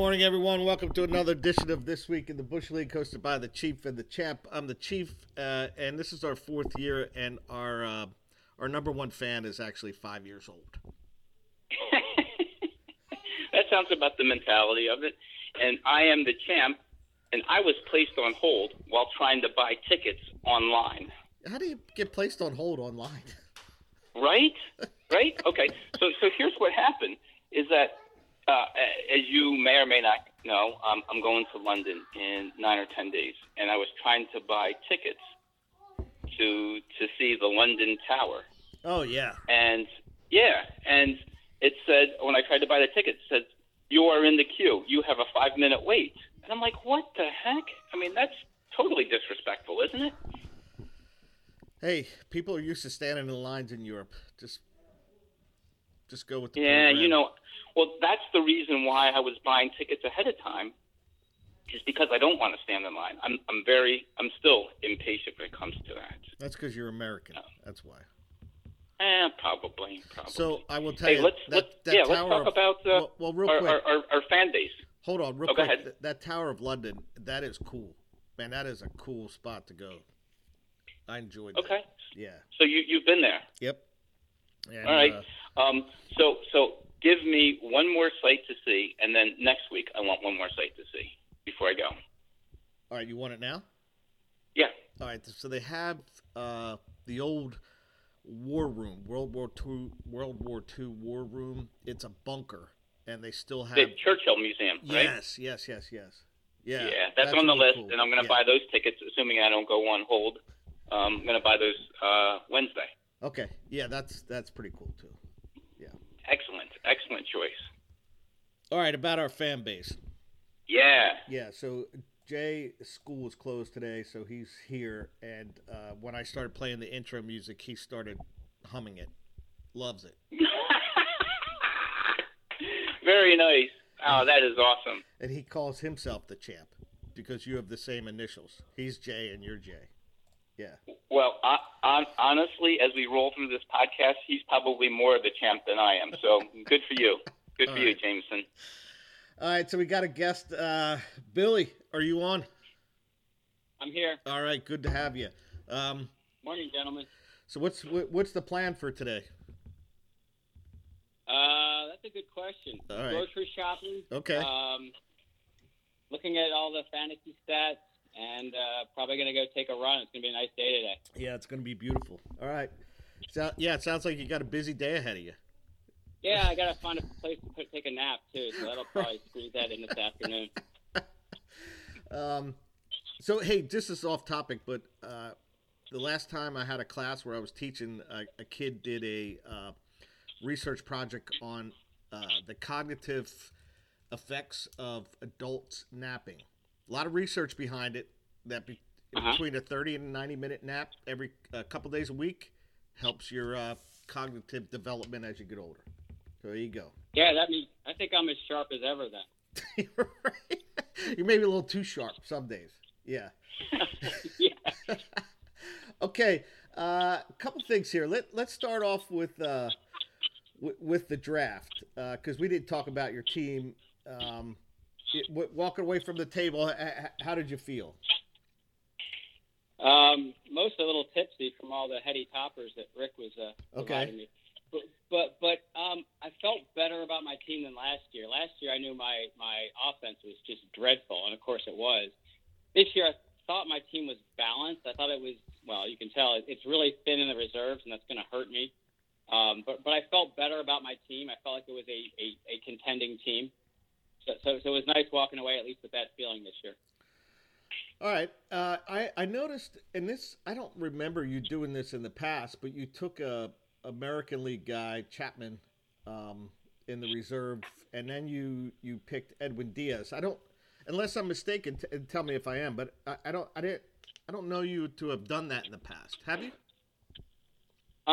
Morning, everyone. Welcome to another edition of This Week in the Bush League, hosted by the Chief and the Champ. I'm the Chief, uh, and this is our fourth year, and our uh, our number one fan is actually five years old. that sounds about the mentality of it. And I am the champ, and I was placed on hold while trying to buy tickets online. How do you get placed on hold online? Right, right. Okay. So, so here's what happened: is that uh, as you may or may not know, um, I'm going to London in nine or ten days, and I was trying to buy tickets to to see the London Tower. Oh yeah. And yeah, and it said when I tried to buy the ticket, it said you are in the queue. You have a five minute wait. And I'm like, what the heck? I mean, that's totally disrespectful, isn't it? Hey, people are used to standing in lines in Europe. Just just go with the yeah, program. you know. Well, that's the reason why I was buying tickets ahead of time, is because I don't want to stand in line. I'm I'm very I'm still impatient when it comes to that. That's because you're American. That's why. Eh, probably, probably. So I will tell hey, you. let's that, let's that yeah, let's talk of- about uh, well, well, real our, quick. our, our, our fan base. Hold on, real Oh, go quick. ahead. Th- That Tower of London, that is cool. Man, that is a cool spot to go. I enjoyed that. Okay, Yeah. so you you've been there. Yep. And, All right. uh, Um, so so give me one more site to see, and then next week I want one more site to see before I go. all right, you want it now? Yeah. All right. So they have uh, the old war room, World War Two, World War Two war room. It's a bunker, and they still have. The Churchill Museum, right? Yes, yes, yes, yes. Yeah. Yeah, that's, on the really list, cool. and I'm going to Yeah. buy those tickets, assuming I don't go on hold. Um, I'm going to buy those uh, Wednesday. Okay. Yeah, that's that's pretty cool too. Yeah. Excellent, excellent choice. All right, about our fan base. Yeah. Yeah, so Jay school was closed today, so he's here. And uh, when I started playing the intro music, he started humming it. Loves it. Very nice. Oh, that is awesome. And he calls himself the champ because you have the same initials. He's Jay and you're Jay. Yeah. Well, I, I, honestly, as we roll through this podcast, he's probably more of the champ than I am. So good for you. Good for All you. Jameson. All right, so we got a guest. Uh, Billy, are you on? I'm here. All right, good to have you. Um, Morning, gentlemen. so what's what's the plan for today? Uh, that's a good question. All right. Grocery shopping. Okay. Um, looking at all the fantasy stats, and uh, probably gonna go take a run. It's gonna be a nice day today. Yeah, it's going to be beautiful. All right. So, yeah, it sounds like you got a busy day ahead of you. Yeah, I gotta find a place to put, take a nap too, so that'll probably squeeze that in this afternoon. Um, so hey, this is off topic, but uh, the last time I had a class where I was teaching, a, a kid did a uh, research project on uh, the cognitive effects of adults napping. A lot of research behind it. That be, Uh-huh. between a thirty and ninety minute nap every a couple days a week helps your uh, cognitive development as you get older. So there you go. Yeah, that means I think I'm as sharp as ever then. You're right. You may be a little too sharp some days. Yeah. yeah. Okay, a uh, couple things here. Let Let's start off with uh, w- with the draft because we didn't talk about your team. Um, it, walking away from the table, how did you feel? Um, most a little tipsy from all the heady toppers that Rick was uh, Okay. providing me. But but but um, I felt better about my team than last year. Last year I knew my my offense was just dreadful, and of course it was. This year I thought my team was balanced. I thought it was well. You can tell it's really thin in the reserves, and that's going to hurt me. Um, but but I felt better about my team. I felt like it was a a, a contending team. So, so it was nice walking away at least with that feeling this year. All right, uh, I I noticed, and this I don't remember you doing this in the past, but you took a American League guy Chapman um, in the reserve, and then you you picked Edwin Diaz. I don't, unless I'm mistaken, t- tell me if I am, but I, I don't I didn't I don't know you to have done that in the past. Have you?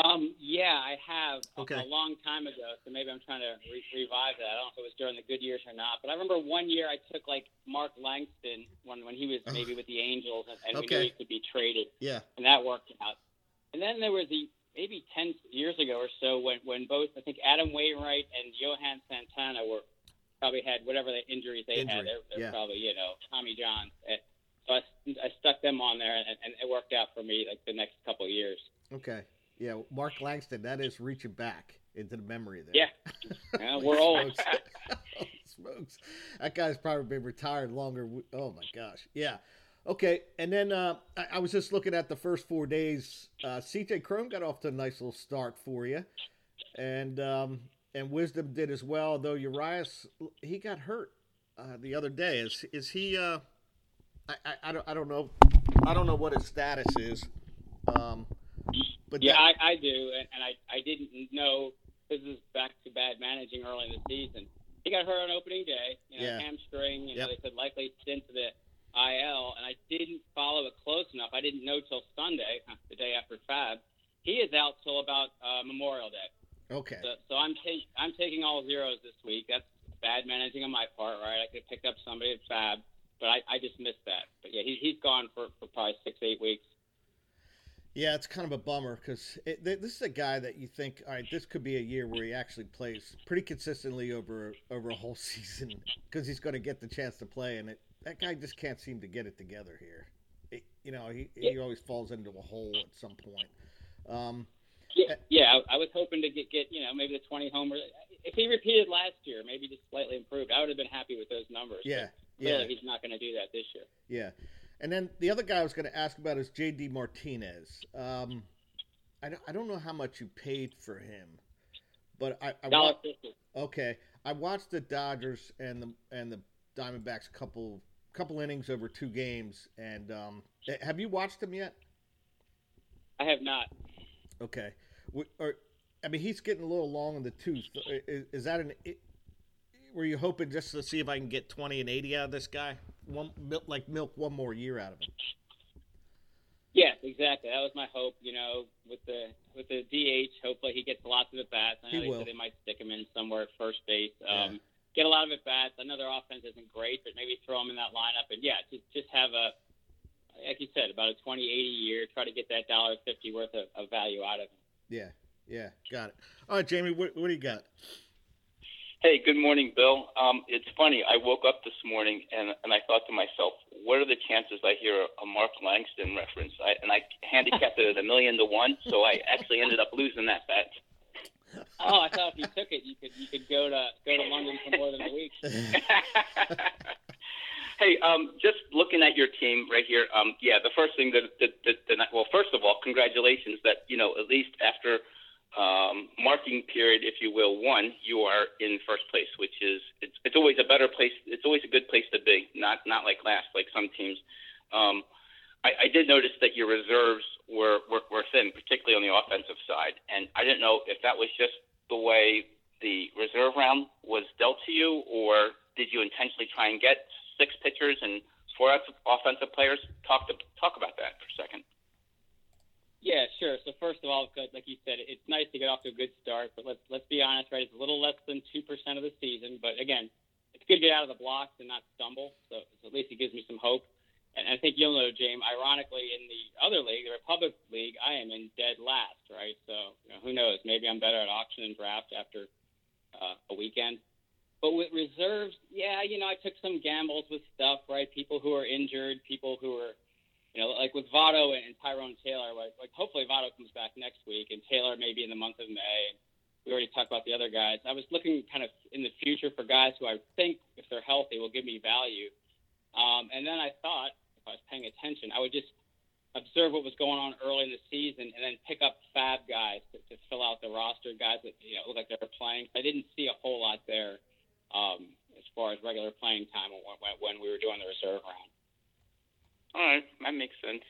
Um, yeah, I have a- Okay. a long time ago. So maybe I'm trying to re- revive that. I don't know if it was during the good years or not, but I remember one year I took like Mark Langston when when he was maybe with the Angels, and, and we Okay. knew he could be traded, Yeah. and that worked out. And then there was the maybe ten years ago or so when when both I think Adam Wainwright and Johan Santana were probably had whatever the injuries they Injury, had. They're, they're yeah. probably you know Tommy John. So I, I stuck them on there, and, and it worked out for me like the next couple of years. Okay. Yeah, Mark Langston. That is reaching back into the memory there. Yeah. Yeah, we're old. Smokes. Smokes. That guy's probably been retired longer. Oh my gosh. Yeah. Okay. And then uh, I, I was just looking at the first four days. Uh, CJ Cron got off to a nice little start for you, and um, and Wisdom did as well. Though Urias he got hurt uh, the other day. Is is he? Uh, I, I, I don't I don't know. I don't know what his status is. Um, but yeah, that- I, I do, and, and I, I didn't know this is back to bad managing early in the season. He got hurt on opening day, you know, Yeah. hamstring. You know, Yep. they said likely stint to the IL, and I didn't follow it close enough. I didn't know till Sunday, the day after Fab. He is out till about uh, Memorial Day. okay. So, so I'm take, I'm taking all zeros this week. That's bad managing on my part, right? I could pick up somebody at Fab, but I, I just missed that. But yeah, he, he's gone for, for probably six, eight weeks. Yeah, it's kind of a bummer because this is a guy that you think, all right, this could be a year where he actually plays pretty consistently over over a whole season because he's going to get the chance to play, and it, that guy just can't seem to get it together here. It, you know, he he always falls into a hole at some point. Um, Yeah, yeah. I, I was hoping to get get you know maybe the 20 homers. If he repeated last year, maybe just slightly improved, I would have been happy with those numbers. yeah, yeah, he's not going to do that this year. yeah. And then the other guy I was going to ask about is J.D. Martinez. Um, I don't, I don't know how much you paid for him, but I, I wa- Okay, I watched the Dodgers and the and the Diamondbacks a couple couple innings over two games, and um, eh, have you watched them yet? I have not. Okay, or, I mean he's getting a little long in the tooth. Is, is that an? Were you hoping just to see if I can get twenty and eighty out of this guy? One mil- like milk one more year out of him. Yeah, exactly. That was my hope. You know, with the with the DH, hopefully he gets lots of at bats. I know He they will. said they might stick him in somewhere at first base. Yeah. Um, Get a lot of at bats. I know their offense isn't great, but maybe throw him in that lineup. And yeah, just just have a like you said about a twenty eighty year. Try to get that dollar fifty worth of, of value out of him. Yeah, yeah, got it. All right, Jamie, what, what do you got? Hey, good morning, Bill. Um, it's funny. I woke up this morning and, and I thought to myself, what are the chances I hear a, a Mark Langston reference? I, and I handicapped it at a million to one, so I actually ended up losing that bet. Oh, I thought if you took it, you could you could go to go to London for more than a week. hey, um, just looking at your team right here. Um, yeah, the first thing that, that, that, that well, first of all, congratulations that you know at least after um, marking period, if you will, one, you are in first place, which is it's, it's always a better place. It's always a good place to be, not not like last, like some teams. Um, I, I did notice that your reserves were, were were thin, particularly on the offensive side, and I didn't know if that was just the way the reserve round was dealt to you, or did you intentionally try and get six pitchers and four offensive players? Talk to talk about that for a second. Yeah, sure. So first of all, like you said, it's nice to get off to a good start, but let's let's be honest, right? It's a little less than two percent of the season, but again, it's good to get out of the blocks and not stumble. So, so at least it gives me some hope. And I think you'll know, James. Ironically, in the other league, the Republic League, I am in dead last, right? So you know, who knows? Maybe I'm better at auction and draft after uh, a weekend. But with reserves, yeah, you know, I took some gambles with stuff, right? People who are injured, people who are you know, like with Votto and Tyrone Taylor, like, like hopefully Votto comes back next week and Taylor maybe in the month of May. We already talked about the other guys. I was looking kind of in the future for guys who I think, if they're healthy, will give me value. Um, and then I thought, if I was paying attention, I would just observe what was going on early in the season and then pick up fab guys to, to fill out the roster, guys that you know look like they were playing. I didn't see a whole lot there um, as far as regular playing time when, when we were doing the reserve round. All right, that makes sense.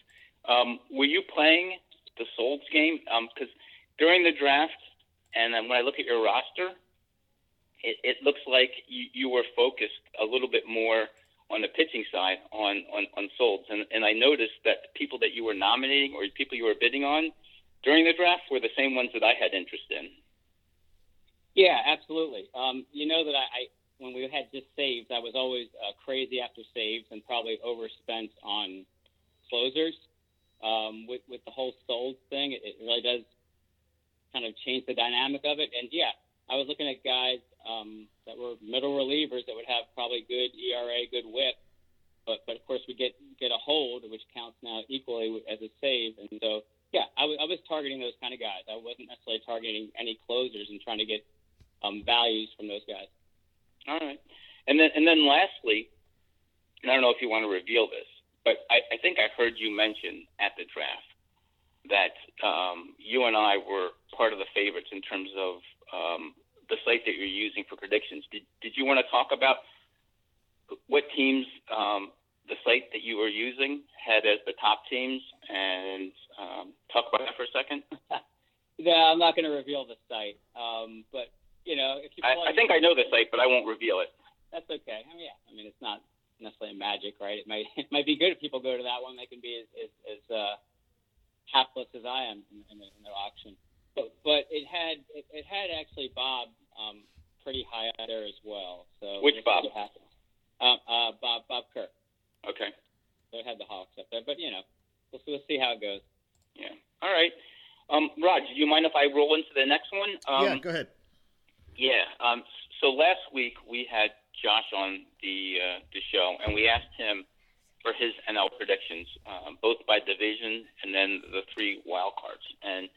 Um, were you playing the Solds game? Because during the draft, and when I look at your roster, it, it looks like you, you were focused a little bit more on the pitching side on on, on Solds, and and I noticed that the people that you were nominating or people you were bidding on during the draft were the same ones that I had interest in. Yeah, absolutely. Um, you know that I when we had just saves, I was always uh, crazy after saves and probably overspent on closers. Um, with with the whole sold thing, it, it really does kind of change the dynamic of it. And yeah, I was looking at guys um, that were middle relievers that would have probably good ERA, good WHIP, but but of course we get get a hold, which counts now equally as a save, and so yeah, I, w- I was targeting those kind of guys. I wasn't necessarily targeting any closers and trying to get um, values from those guys. All right, and then and then lastly, and I don't know if you want to reveal this, but I, I think I heard you mention at the draft that um, you and I were part of the favorites in terms of um, the site that you're using for predictions. Did, did you want to talk about what teams um, the site that you were using had as the top teams and um, talk about that for a second? yeah, I'm not going to reveal the site, um, but you know, if you I, I think I know the site, but I won't reveal it. That's okay. I mean, yeah, I mean, it's not necessarily magic, right? It might it might be good if people go to that one. They can be as as, as uh, hapless as I am in, in, in their auction but but it had it, it had actually Bob um, pretty high up there as well. So which Bob? Uh, uh, Bob Bob Kirk. Okay. So it had the Hawks up there, but you know, we'll we'll see how it goes. Yeah. All right. Um, Rod, do you mind if I roll into the next one? Um, yeah, go ahead. Yeah. Um, so last week we had Josh on the uh, the show, and we asked him for his NL predictions, uh, both by division and then the three wild cards. And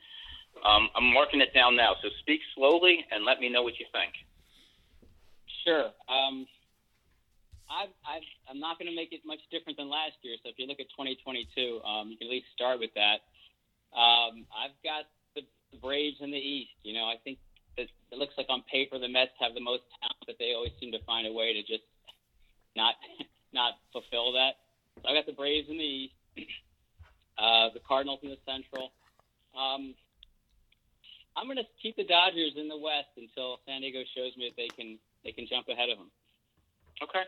um, I'm marking it down now, so speak slowly and let me know what you think. Sure. Um, I've, I've, I'm not going to make it much different than last year. So if you look at 2022, um, you can at least start with that. Um, I've got the, the Braves in the East. You know, I think it looks like on paper the Mets have the most talent, but they always seem to find a way to just not not fulfill that. So I got the Braves in the East, uh, the Cardinals in the Central. Um, I'm going to keep the Dodgers in the West until San Diego shows me that they can they can jump ahead of them. Okay.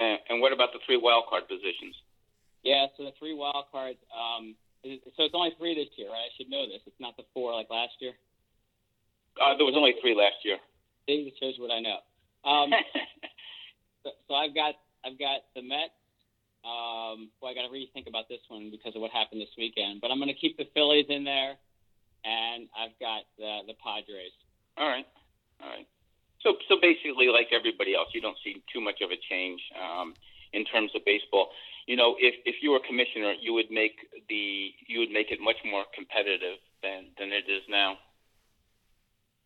And, and what about the three wild card positions? Yeah, so the three wild cards. Um, so it's only three this year, right? I should know this. It's not the four like last year. Uh, there was only three last year. See, this shows what I know. Um, so, so I've got I've got the Mets, um, well, I got to rethink about this one because of what happened this weekend. But I'm going to keep the Phillies in there, and I've got the, the Padres. All right, all right. So, so basically, like everybody else, you don't see too much of a change um, in terms of baseball. You know, if if you were commissioner, you would make the you would make it much more competitive than than it is now.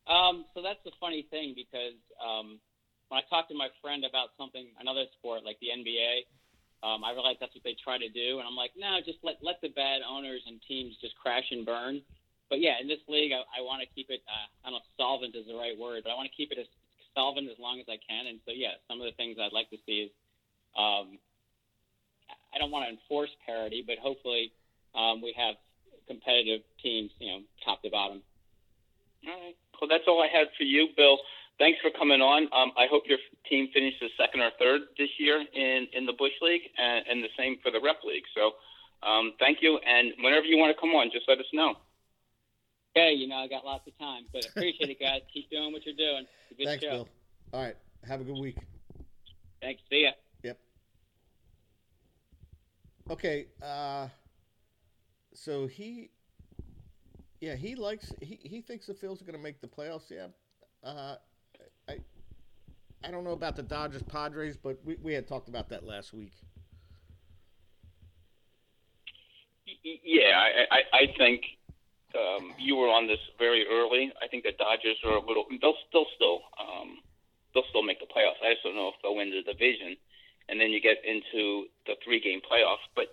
Um, so that's the funny thing because um, when I talked to my friend about something, another sport like the NBA, um, I realized that's what they try to do, and I'm like, no, just let let the bad owners and teams just crash and burn. But yeah, in this league, I, I want to keep it. Uh, I don't know, if solvent is the right word, but I want to keep it as solvent as long as I can. And so, yeah, some of the things I'd like to see is, um, I don't want to enforce parity, but hopefully, um, we have competitive teams, you know, top to bottom. All right. Well, that's all I had for you, Bill thanks for coming on. Um, I hope your team finishes second or third this year in, in the Bush League, and, and the same for the Rep League. So, um, thank you. And whenever you want to come on, just let us know. Okay, you know I got lots of time, but appreciate it, guys. Keep doing what you're doing. Good Thanks, show. Bill. All right, have a good week. Thanks. See ya. Okay. Uh, so he, yeah, he likes he, he thinks the Phils are going to make the playoffs. Yeah. Uh, I I don't know about the Dodgers Padres, but we, we had talked about that last week. Yeah, I, I, I think um, you were on this very early. I think the Dodgers are a little. They'll still still um, they'll still make the playoffs. I just don't know if they'll win the division, and then you get into the three game playoff. But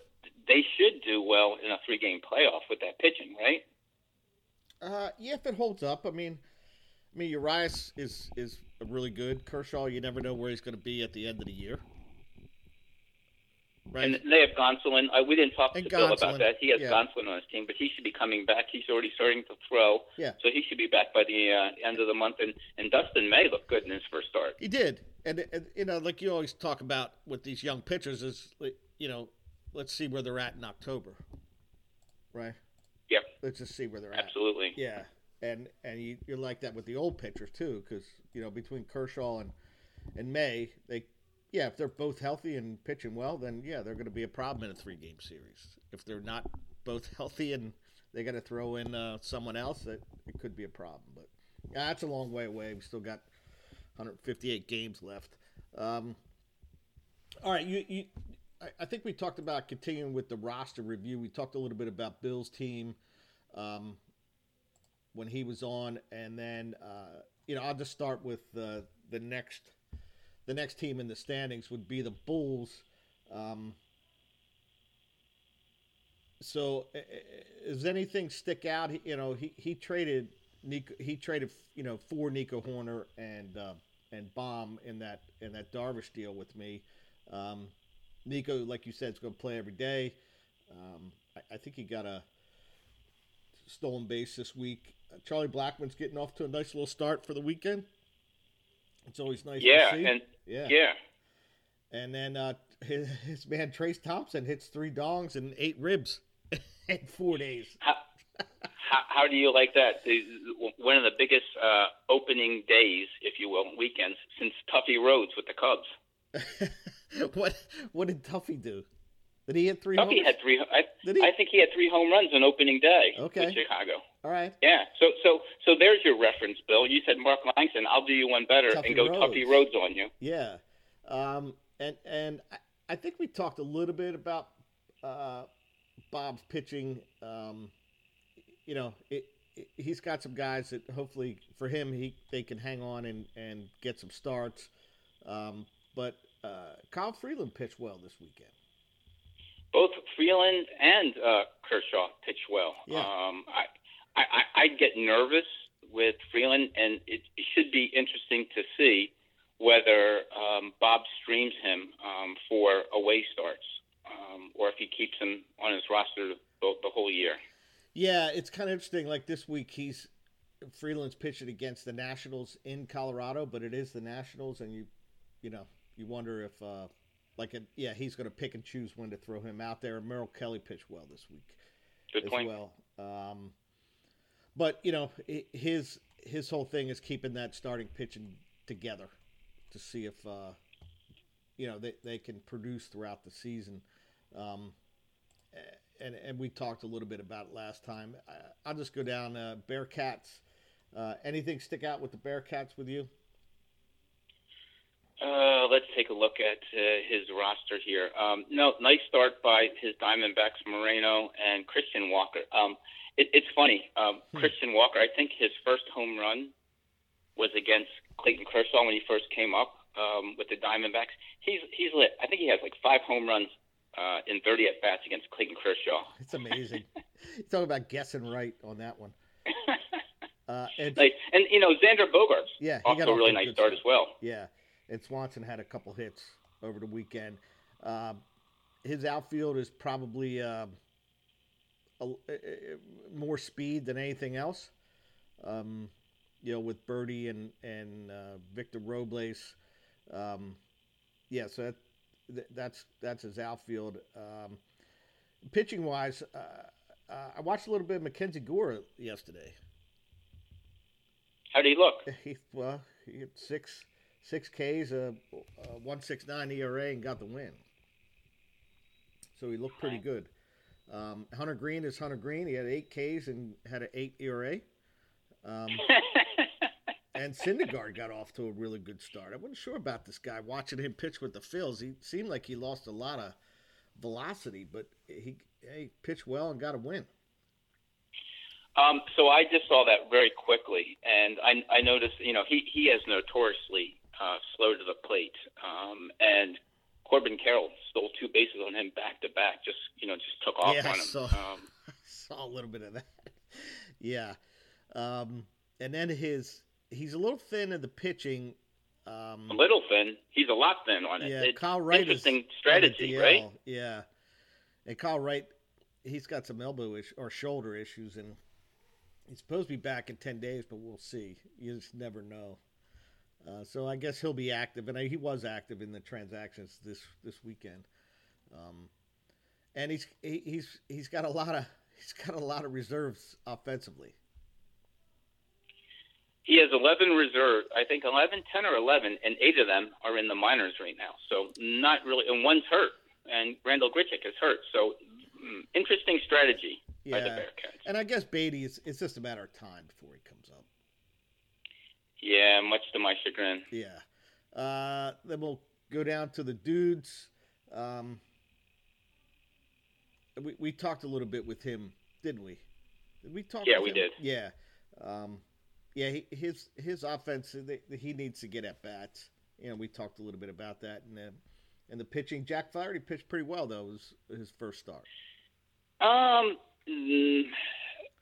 they should do well in a three game playoff with that pitching, right? Uh, yeah, if it holds up. I mean, I mean, Urias is is really good. Kershaw, you never know where he's going to be at the end of the year. Right. And they have Gonsolin. Uh, we didn't talk and to Gonsolin, Bill about that. He has yeah. Gonsolin on his team, but he should be coming back. He's already starting to throw. Yeah. So he should be back by the uh, end of the month. And, and Dustin May looked good in his first start. He did. And, and, you know, like you always talk about with these young pitchers is, you know, let's see where they're at in October. Right? Yep. Let's just see where they're Absolutely. at. Absolutely. Yeah. And and you, you're like that with the old pitchers too, because you know between Kershaw and and May, they yeah, if they're both healthy and pitching well, then yeah, they're going to be a problem in a three game series. If they're not both healthy and they got to throw in uh, someone else, that it could be a problem. But yeah, that's a long way away. We still got 158 games left. Um, all right, you, you I, think we talked about continuing with the roster review. We talked a little bit about Bill's team um, when he was on, and then uh, you know I'll just start with the the next the next team in the standings would be the Bulls. Um, so, does anything stick out? You know, he, he traded Nico, he traded you know for Nico Hoerner and uh, and Bomb in that in that Darvish deal with me. Um, Nico, like you said, is going to play every day. Um, I, I, think he got a stolen base this week. Uh, Charlie Blackmon's getting off to a nice little start for the weekend. It's always nice. Yeah, and yeah, yeah. And then uh, his, his, man Trayce Thompson hits three dongs and eight ribs in four days. How, how, how do you like that? One of the biggest uh, opening days, if you will, weekends since Tuffy Rhodes with the Cubs. what what did Tuffy do? Did he hit three? Tuffy homers? had three. I, I, think he had three home runs on opening day. Okay. With Chicago. All right. Yeah. So so so there's your reference, Bill. You said Mark Langston. I'll do you one better Tuffy and go Rhodes. Tuffy Rhodes on you. Yeah. Um, and and I, I think we talked a little bit about uh, Bob's pitching. Um, you know, it, it, he's got some guys that hopefully for him he they can hang on and and get some starts. Um, but uh, Kyle Freeland pitched well this weekend. Both Freeland and uh, Kershaw pitched well. Yeah. Um, I, I, I get nervous with Freeland, and it, it should be interesting to see whether um, Bob streams him um, for away starts, um, or if he keeps him on his roster the, the whole year. Yeah, it's kind of interesting. Like this week, he's Freeland's pitching against the Nationals in Colorado, but it is the Nationals, and you, you know, you wonder if, uh, like, a, yeah, he's going to pick and choose when to throw him out there. Merrill Kelly pitched well this week Good as point. well. Um, but you know, his his whole thing is keeping that starting pitching together to see if uh, you know they, they can produce throughout the season. Um, and and we talked a little bit about it last time. I, will just go down uh, Bearcats. Uh, anything stick out with the Bearcats with you? Uh, let's take a look at uh, his roster here. Um, no, nice start by his Diamondbacks, Moreno and Christian Walker. Um, it, it's funny, um, hmm. Christian Walker. I think his first home run was against Clayton Kershaw when he first came up um, with the Diamondbacks. He's he's lit. I think he has like five home runs uh, in 30 at bats against Clayton Kershaw. It's amazing. you talk about guessing right on that one. Uh, and, like, and you know Xander Bogaerts, Yeah, he also got a really nice start, as well. Yeah, and Swanson had a couple hits over the weekend. Uh, his outfield is probably uh, a, a, more speed than anything else. Um, you know, with Birdie and and uh, Victor Robles. Um, yeah, so that, that's that's his outfield. Um, pitching wise, uh, uh, I watched a little bit of Mackenzie Gore yesterday. How did he look? He well, he had six six Ks, a, a one six nine ERA, and got the win. So he looked pretty good. Um, Hunter Greene is Hunter Greene. He had eight Ks and had an eight ERA. Um, and Syndergaard got off to a really good start. I wasn't sure about this guy. Watching him pitch with the Phils, he seemed like he lost a lot of velocity, but he, he pitched well and got a win. Um, so I just saw that very quickly, and I, I noticed, you know, he, he has notoriously uh, slow to the plate, um, and Corbin Carroll stole two bases on him back to back. Just you know, just took off yeah, on him. I saw, um, I saw a little bit of that. yeah, um, and then his he's a little thin in the pitching. Um, a little thin. He's a lot thin on it. Yeah, it's Kyle Wright interesting strategy, right? Yeah, and Kyle Wright, he's got some elbow issue or shoulder issues, and he's supposed to be back in ten days, but we'll see. You just never know. Uh, so I guess he'll be active, and he was active in the transactions this this weekend. Um, and he's he, he's he's got a lot of he's got a lot of reserves offensively. He has 11 reserves, I think 11, 10 or 11, and eight of them are in the minors right now. So not really, and one's hurt, and Randal Grichuk is hurt. So mm, interesting strategy by the Bearcats. and I guess Baty is it's just a matter of time before he comes up. Yeah, much to my chagrin. Yeah. Uh, then we'll go down to the dudes. Um, we we talked a little bit with him, didn't we? Did we talk? Yeah, we him? did. Yeah. Um, yeah, he, his his offense, they, he needs to get at bats. You know, we talked a little bit about that, and the and the pitching. Jack Flaherty pitched pretty well though. Was his first start. Um,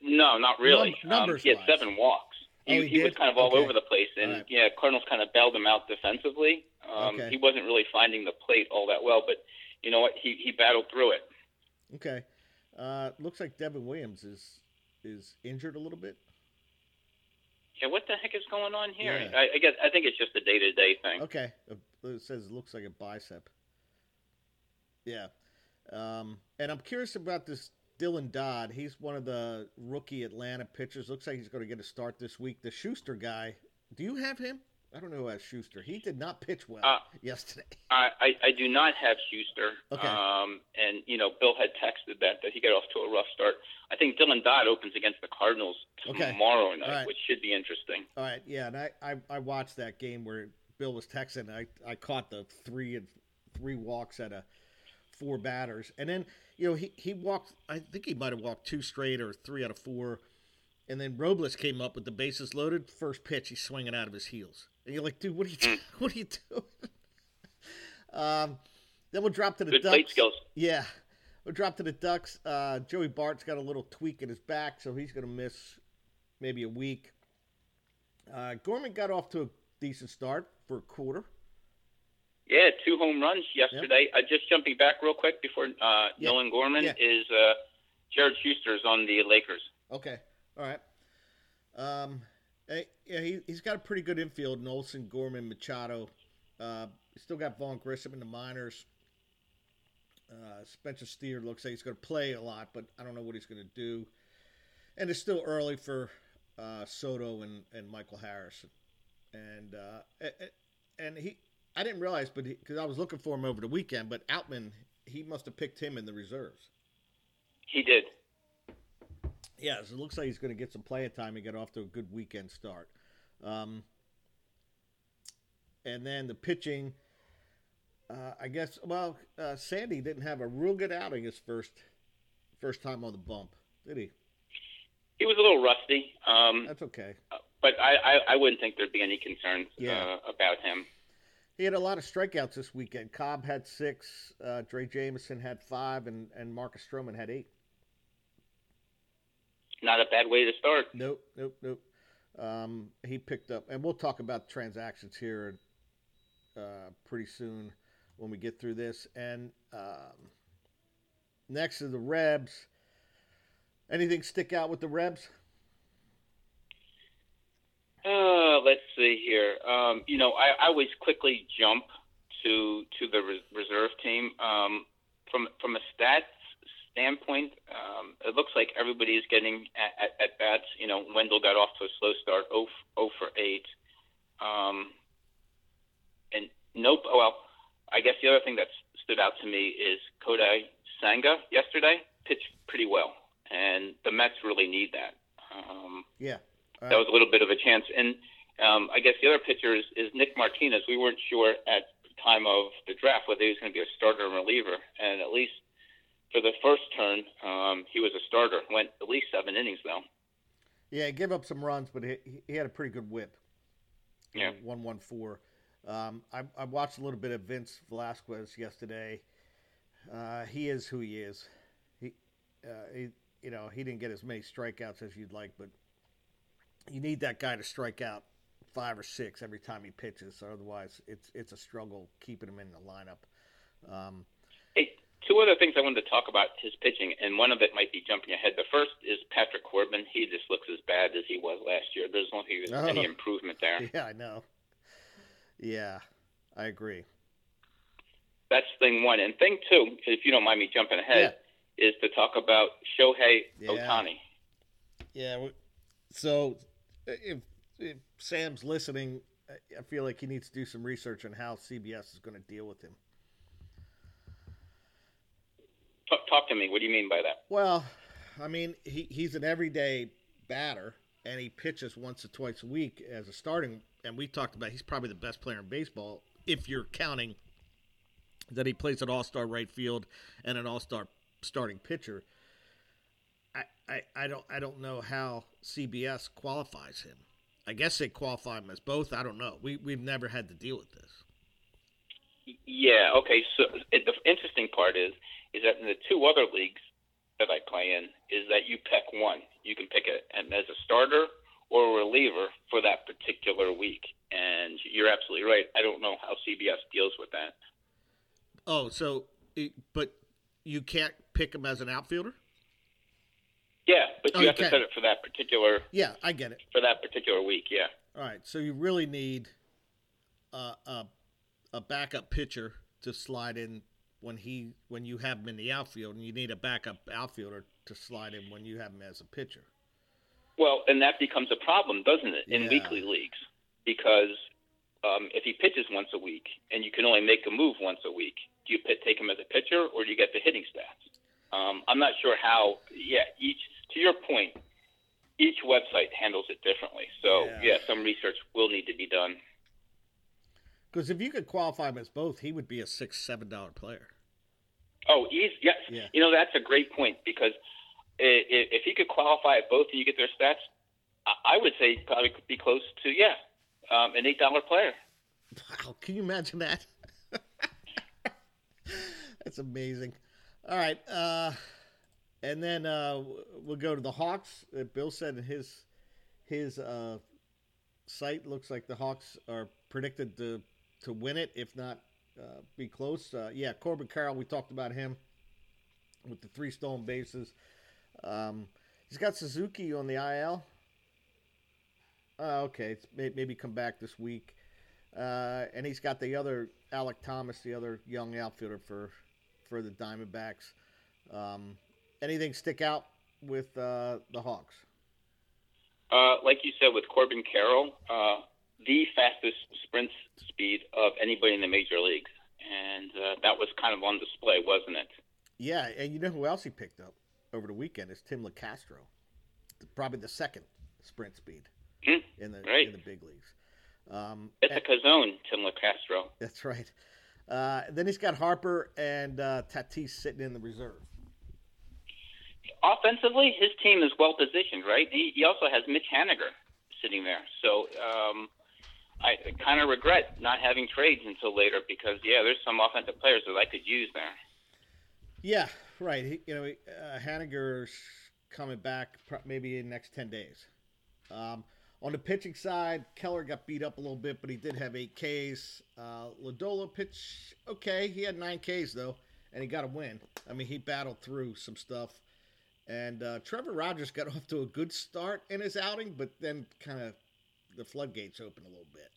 no, not really. Num- um, he had seven walks. He, Oh, he he was kind of all Okay. over the place, and right. yeah, Cardinals kind of bailed him out defensively. Um, Okay. He wasn't really finding the plate all that well, but you know what? He he battled through it. Okay. Uh, looks like Devin Williams is is injured a little bit. Yeah, what the heck is going on here? Yeah. I, I guess I think it's just a day to day thing. Okay. It says it looks like a bicep. Yeah. Um, and I'm curious about this Dylan Dodd. He's one of the rookie Atlanta pitchers. Looks like he's going to get a start this week. The Shuster guy. Do you have him? I don't know who has Shuster. He did not pitch well Uh, yesterday. I, I, I do not have Shuster. Okay. Um, and you know, Bill had texted that that he got off to a rough start. I think Dylan Dodd opens against the Cardinals Okay. tomorrow night, All right. which should be interesting. All right. Yeah. And I, I, I watched that game where Bill was texting. I, I caught the three and three walks at a four batters. And then, you know, he, he walked, I think he might have walked two straight or three out of four. And then Robles came up with the bases loaded. First pitch, he's swinging out of his heels. And you're like, dude, what are you, Hmm. do- what are you doing? um, then we'll drop to the Good Ducks. skills. Yeah. We'll drop to the Ducks. Uh, Joey Bart's got a little tweak in his back, so he's going to miss maybe a week. Uh, Gorman got off to a decent start for a quarter. Yeah, two home runs yesterday. Uh, just jumping back real quick before uh, Yeah. Nolan Gorman Yeah. is uh, Jared Shuster's on the Lakers. Okay. All right. Um, eh, yeah, he, he's got a pretty good infield. Nolson, Gorman, Machado. Uh, still got Vaughn Grissom in the minors. Uh, Spencer Steer looks like he's going to play a lot, but I don't know what he's going to do. And it's still early for uh, Soto and, and Michael Harris. And uh, and he, I didn't realize, but because I was looking for him over the weekend, but Outman, he must have picked him in the reserves. He did. Yeah, so it looks like he's going to get some playing time and get off to a good weekend start. Um, and then the pitching, uh, I guess. Well, uh, Sandy didn't have a real good outing his first first time on the bump, did he? He was a little rusty, um, That's okay. but I, I, I wouldn't think there'd be any concerns Yeah. uh, about him. He had a lot of strikeouts this weekend. Cobb had six, uh, Drey Jameson had five, and, and Marcus Stroman had eight. Not a bad way to start. Nope, nope, nope. Um, he picked up, and we'll talk about transactions here uh, pretty soon when we get through this. And um, next is the Rebs. Anything stick out with the Rebs? Uh, let's see here. Um, you know, I, I always quickly jump to to the res- reserve team. Um, from from a stats standpoint, um, it looks like everybody is getting at, at, at bats. You know, Wendle got off to a slow start, 0, 0 for 8. Um, and nope. oh, Well, I guess the other thing that stood out to me is Kodai Senga yesterday pitched pretty well, and the Mets really need that. Um, Yeah. All that was a little bit of a chance. And um, I guess the other pitcher is, is Nick Martinez. We weren't sure at the time of the draft whether he was going to be a starter or reliever, and at least for the first turn, um, he was a starter. Went at least seven innings though. Yeah, he gave up some runs, but he, he had a pretty good whip. Yeah. One one four. Um, I, I watched a little bit of Vince Velasquez yesterday. Uh, he is who he is. He, uh, he, you know, he didn't get as many strikeouts as you'd like, but you need that guy to strike out five or six every time he pitches. Otherwise, it's it's a struggle keeping him in the lineup. Um, Hey, two other things I wanted to talk about his pitching, and one of it might be jumping ahead. The first is Patrick Corbin. He just looks as bad as he was last year. There's no think there's any Oh. improvement there. yeah, I know. Yeah, I agree. That's thing one. And thing two, if you don't mind me jumping ahead, is to talk about Shohei Yeah. Ohtani. Yeah. w- So uh, if if Sam's listening, I- I feel like he needs to do some research on how CBS is going to deal with him. Talk, to me. What do you mean by that? Well, I mean, he, he's an everyday batter, and he pitches once or twice a week as a starting. And we talked about he's probably the best player in baseball if you're counting that he plays an All Star right field and an All Star starting pitcher. I, I, I don't I don't know how CBS qualifies him. I guess they qualify him as both. I don't know. We we've never had to deal with this. Yeah. Okay. So it, the interesting part is is that in the two other leagues that I play in is that you pick one. You can pick it as a starter or a reliever for that particular week. And you're absolutely right. I don't know how CBS deals with that. Oh, so but you can't pick him as an outfielder. Yeah, but oh, you Oh, have you to set it for that particular Yeah, I get it. for that particular week. Yeah. All right, so you really need a a, a backup pitcher to slide in when he when you have him in the outfield, and you need a backup outfielder to slide in when you have him as a pitcher. Well, and that becomes a problem, doesn't it, in Yeah. weekly leagues? Because um, if he pitches once a week and you can only make a move once a week, do you pit, take him as a pitcher or do you get the hitting stats? Um, I'm not sure how. Yeah, each to your point, each website handles it differently. So Yeah. yeah, some research will need to be done. Because if you could qualify him as both, he would be a six seven dollar player. Oh, he's yes. Yeah. You know that's a great point because if he could qualify at both and you get their stats, I- would say he'd probably could be close to yeah, um, an eight dollar player. Wow, can you imagine that? That's amazing. All right, uh, and then uh, we'll go to the Hawks. Uh, Bill said in his his uh, site looks like the Hawks are predicted to to win it, if not uh, be close. Uh, yeah, Corbin Carroll. We talked about him with the three stolen bases. Um, he's got Suzuki on the IL. Uh, okay, may- maybe come back this week. Uh, and he's got the other Alec Thomas, the other young outfielder for for the Diamondbacks. Um, anything stick out with uh, the Hawks? Uh, like you said, with Corbin Carroll, uh, the fastest sprint speed of anybody in the major leagues, and uh, that was kind of on display, wasn't it? Yeah, and you know who else he picked up over the weekend is Tim Locastro, probably the second sprint speed Hmm, in the right. in the big leagues. Um, It's a Cazone, Tim Locastro. that's right. Uh, then he's got Harper and uh, Tatis sitting in the reserve. Offensively, his team is well positioned, right? He, he also has Mitch Haniger sitting there, so um, I kind of regret not having trades until later because yeah, there's some offensive players that I could use there. Yeah, right. You know, uh, coming back maybe in the next 10 days. Um, on the pitching side, Keller got beat up a little bit, but he did have eight Ks. Uh, Lodolo pitched okay. He had nine Ks, though, and he got a win. I mean, he battled through some stuff. And uh, Trevor Rogers got off to a good start in his outing, but then kind of the floodgates open a little bit.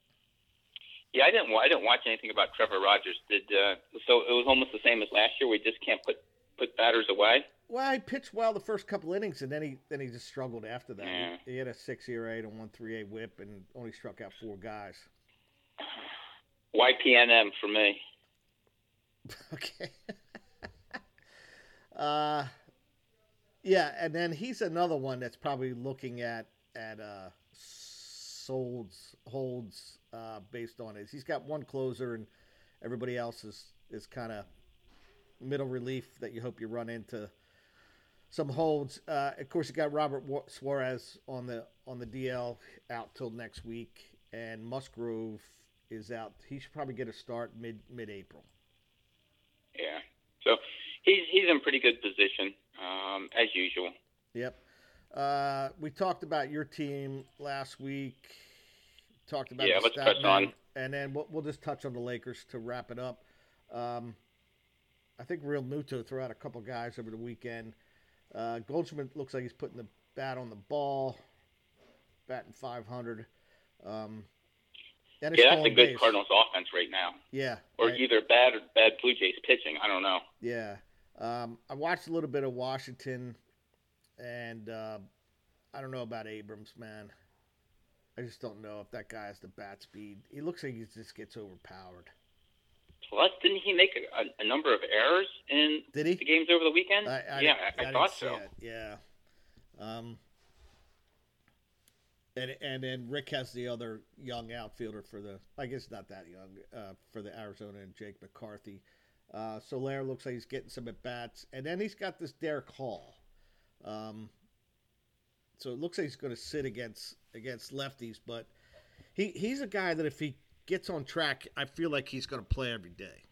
Yeah, I didn't. I didn't watch anything about Trevor Rogers. Did uh, so? It was almost the same as last year. We just can't put put batters away. Well, he pitched well the first couple innings, and then he then he just struggled after that. Yeah. He, he had a six ERA and one three a one three eight WHIP, and only struck out four guys. YPNM for me. okay. uh, yeah, and then he's another one that's probably looking at at uh, solds holds uh, based on his. He's got one closer, and everybody else is is kind of middle relief that you hope you run into some holds. Uh, of course, you got Robert Suarez on the on the DL out till next week, and Musgrove is out. He should probably get a start mid mid April. Yeah. So he's he's in pretty good position um, as usual. Yep. Uh, we talked about your team last week. Talked about Yeah, the let's touch on- and then we'll, we'll just touch on the Lakers to wrap it up. Um, I think Realmuto threw out a couple guys over the weekend. Uh, Goldschmidt looks like he's putting the bat on the ball, batting 500. Um, Yeah, that's a good base. Cardinals offense right now, Yeah. or right. either bad or bad Blue Jays pitching. I don't know. Yeah. Um, I watched a little bit of Washington, and uh, I don't know about Abrams, man. I just don't know if that guy has the bat speed. He looks like he just gets overpowered. Plus, didn't he make a, a, number of errors in Did he? the games over the weekend? I, I, yeah, I I, thought so. it. Yeah. Um, and and then Rick has the other young outfielder for the I guess not that young uh, for the Arizona and Jake McCarthy. Uh, Soler looks like he's getting some at bats, and then he's got this Derek Hall. Um, so it looks like he's going to sit against against lefties, but he he's a guy that if he gets on track, I feel like he's going to play every day.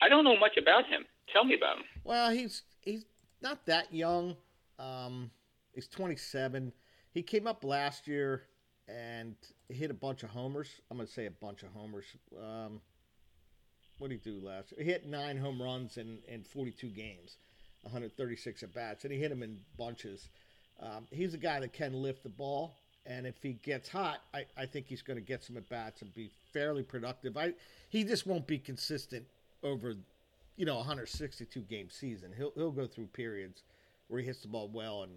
I don't know much about him. Tell me about him. Well, he's he's not that young. Um, he's 27. He came up last year and hit a bunch of homers. I'm going to say a bunch of homers. Um, what did he do last year? He hit nine home runs in, in 42 games, 136 at bats, and he hit them in bunches. Um, he's a guy that can lift the ball, and if he gets hot, I, I think he's going to get some at bats and be fairly productive. I he just won't be consistent over, you know, 162 game season. He'll he'll go through periods where he hits the ball well and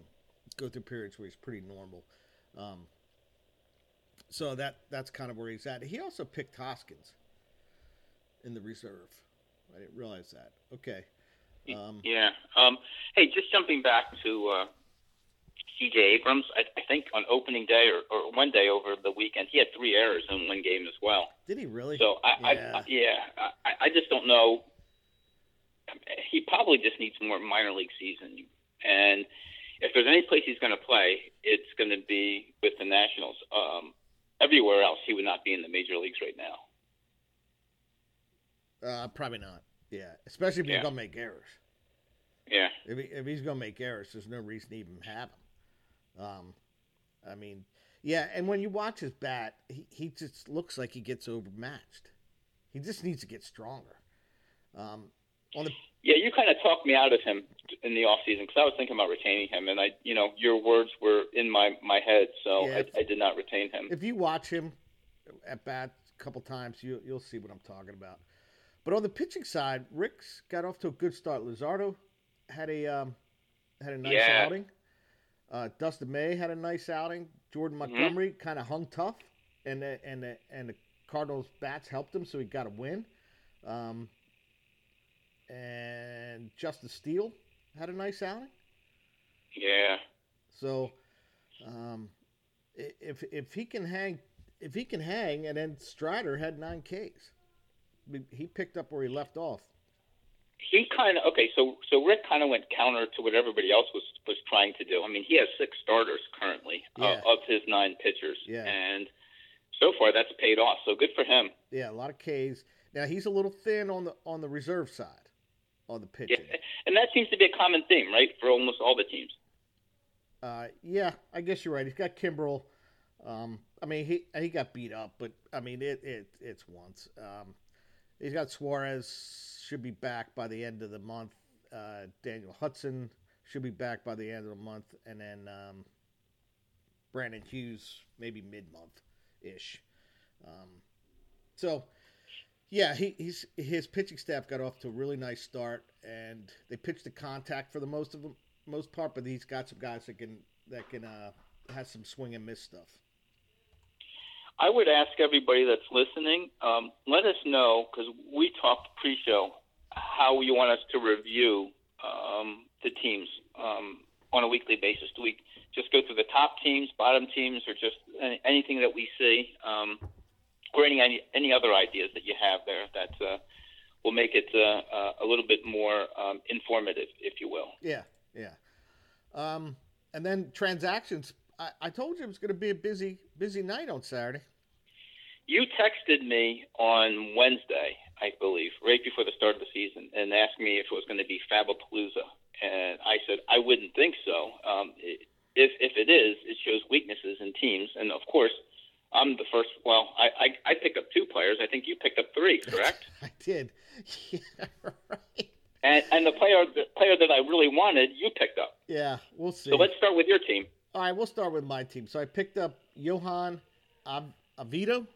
go through periods where he's pretty normal. Um, so that that's kind of where he's at. He also picked Hoskins in the reserve. I didn't realize that. Okay. Um, yeah. Um, hey, just jumping back to uh, C.J. Abrams. I, I, think on opening day or, or, one day over the weekend, he had three errors in one game as well. Did he really? So I, yeah, I, I yeah, I, I just don't know. He probably just needs more minor league season. And if there's any place he's going to play, it's going to be with the Nationals. Um, everywhere else, he would not be in the major leagues right now. Uh, probably not. Yeah, especially if yeah. you're gonna make errors. Yeah. If, he, if he's gonna make errors, there's no reason to even have him. Um, I mean, yeah, and when you watch his bat, he, he just looks like he gets overmatched. He just needs to get stronger. Um, on the yeah, you kind of talked me out of him in the off season because I was thinking about retaining him, and I, you know, your words were in my my head, so yeah, I, I, did not retain him. If you watch him at bat a couple times, you you'll see what I'm talking about. But on the pitching side, Rick's got off to a good start. Luzardo had a um, had a nice yeah. outing. Uh, Dustin May had a nice outing. Jordan mm-hmm. Montgomery mm-hmm. kind of hung tough, and the, and the, and the Cardinals bats helped him, so he got a win. Um, and Justin Steele had a nice outing. Yeah. So, um, if if he can hang, if he can hang, and then Strider had nine Ks he picked up where he left off. He kind of okay. So so Rick kind of went counter to what everybody else was was trying to do. I mean, he has six starters currently uh, yeah. uh, of his nine pitchers, yeah. and so far that's paid off. So good for him. Yeah, a lot of Ks. Now he's a little thin on the on the reserve side, on the pitching. Yeah, and that seems to be a common theme, right, for almost all the teams. Uh, yeah, I guess you're right. He's got Kimbrel. Um, I mean, he he got beat up, but I mean, it, it it's once. Um, He's got Suarez should be back by the end of the month. Uh, Daniel Hudson should be back by the end of the month, and then um, Brandon Hughes maybe mid month ish. Um, so, yeah, he, he's his pitching staff got off to a really nice start, and they pitched the contact for the most of them, most part. But he's got some guys that can that can uh, have some swing and miss stuff. I would ask everybody that's listening, um, let us know because we talked pre-show how you want us to review um, the teams um, on a weekly basis. Do we just go through the top teams, bottom teams, or just anything that we see, um, or any, any any other ideas that you have there that uh, will make it uh, uh, a little bit more um, informative, if you will? Yeah, yeah. Um, and then transactions I, I told you it was going to be a busy busy night on Saturday. You texted me on Wednesday, I believe, right before the start of the season, and asked me if it was going to be Fabapalooza, and I said I wouldn't think so. Um, it, if if it is, it shows weaknesses in teams, and of course, I'm the first. Well, I I, I picked up two players. I think you picked up three, correct? I did. Yeah, right. And and the player the player that I really wanted, you picked up. Yeah, we'll see. So let's start with your team. All right, we'll start with my team. So I picked up Johan Av- Avito.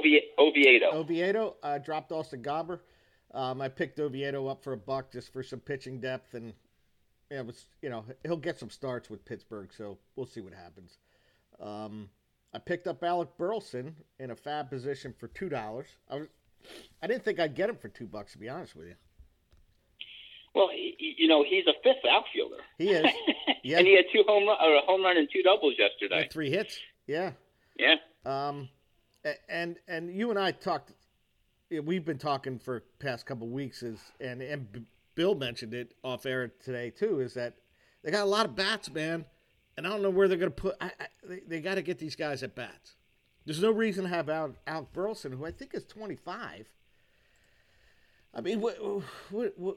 Ovi- Oviedo. Oviedo. I dropped Austin Gomber. Um, I picked Oviedo up for a buck just for some pitching depth, and yeah, it was you know he'll get some starts with Pittsburgh, so we'll see what happens. Um, I picked up Alec Burleson in a fab position for two dollars. I was, I didn't think I'd get him for two bucks to be honest with you. Well, you know, he's a fifth outfielder. He is. Yeah. and he had two home run, or a home run and two doubles yesterday. had three hits. Yeah. Yeah. Um, and and you and I talked. We've been talking for past couple weeks. Is and and Bill mentioned it off air today too. Is that they got a lot of bats, man, and I don't know where they're going to put. I, I, they they got to get these guys at bats. There's no reason to have Al, Al Burleson, who I think is 25. I mean, what what what?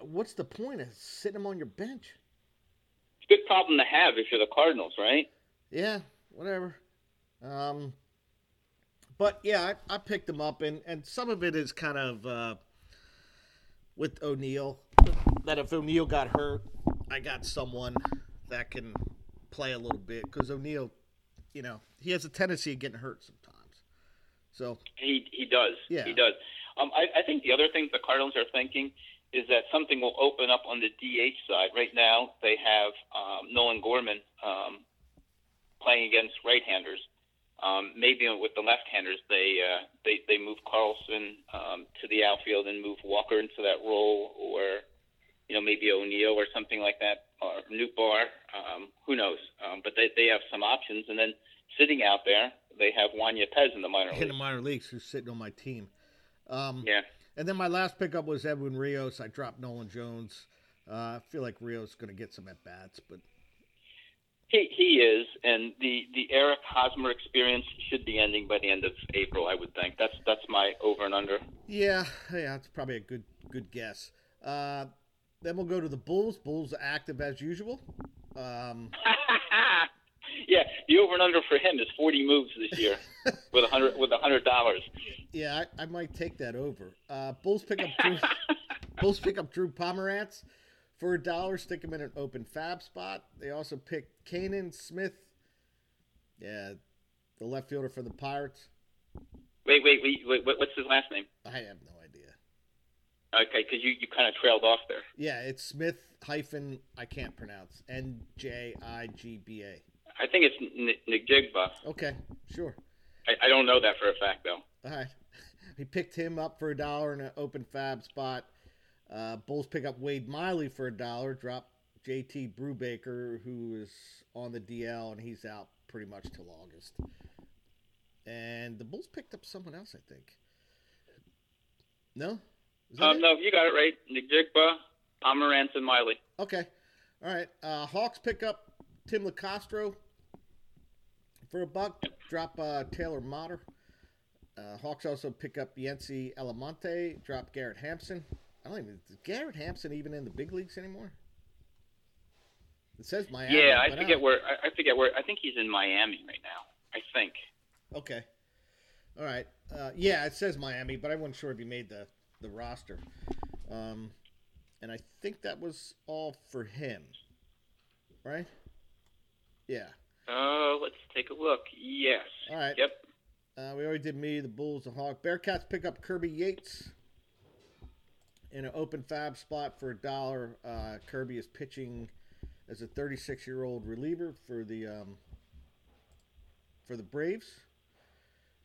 What's the point of sitting him on your bench? It's a good problem to have if you're the Cardinals, right? Yeah, whatever. Um, but yeah, I, I picked them up, and, and some of it is kind of uh, with O'Neill. That if O'Neill got hurt, I got someone that can play a little bit because O'Neill, you know, he has a tendency of getting hurt sometimes. So He he does. Yeah. He does. Um, I, I think the other thing the Cardinals are thinking is that something will open up on the DH side. Right now, they have um, Nolan Gorman um, playing against right-handers. Um, maybe with the left-handers, they uh, they they move Carlson um, to the outfield and move Walker into that role, or you know maybe O'Neill or something like that, or Nootbaar. Um, who knows? Um, but they they have some options, and then sitting out there, they have Juan Yepez in the minor in leagues. the minor leagues, who's sitting on my team. Um, Yeah. And then my last pickup was Edwin Rios. I dropped Nolan Jones. Uh, I feel like Rios is going to get some at bats, but He he is, and the the Eric Hosmer experience should be ending by the end of April. I would think that's that's my over and under. Yeah, yeah, it's probably a good good guess. Uh, then we'll go to the Bulls. Bulls are active as usual. Um, yeah, the over and under for him is forty moves this year with a hundred with a hundred dollars. yeah, I, I might take that over. Uh, Bulls pick up Drew, Bulls pick up Drew Pomeranz for a dollar. Stick him in an open fab spot. They also picked Canaan Smith. Yeah, the left fielder for the Pirates. Wait, wait, wait, wait, what's his last name? I have no idea. Okay, because you, you kind of trailed off there. Yeah, it's Smith hyphen I can't pronounce N J I G B A. I think it's N- Njigba. Okay, sure. I, I don't know that for a fact though. All right. He picked him up for a dollar in an open fab spot. Uh, Bulls pick up Wade Miley for a dollar. Drop JT Brubaker, who is on the DL, and he's out pretty much till August. And the Bulls picked up someone else, I think. No? Um, it? no, you got it right. Njigba, Pomeranz, and Miley. Okay. All right. Uh, Hawks pick up Tim Locastro for a buck. Drop uh, Taylor Motter. Uh, Hawks also pick up Yency Almonte. Drop Garrett Hampson. I don't even. Is Garrett Hampson even in the big leagues anymore? It says Miami. Yeah, I forget where. I, I forget where. I think he's in Miami right now. I think. Okay. All right. Uh, yeah, it says Miami, but I wasn't sure if he made the, the roster. Um, and I think that was all for him. Right? Yeah. Uh, let's take a look. Yes. All right. Yep. Uh, we already did me, the Bulls, the Hawk. Bearcats pick up Kirby Yates in an open fab spot for a dollar. Uh, Kirby is pitching as a 36 year old reliever for the um, for the Braves.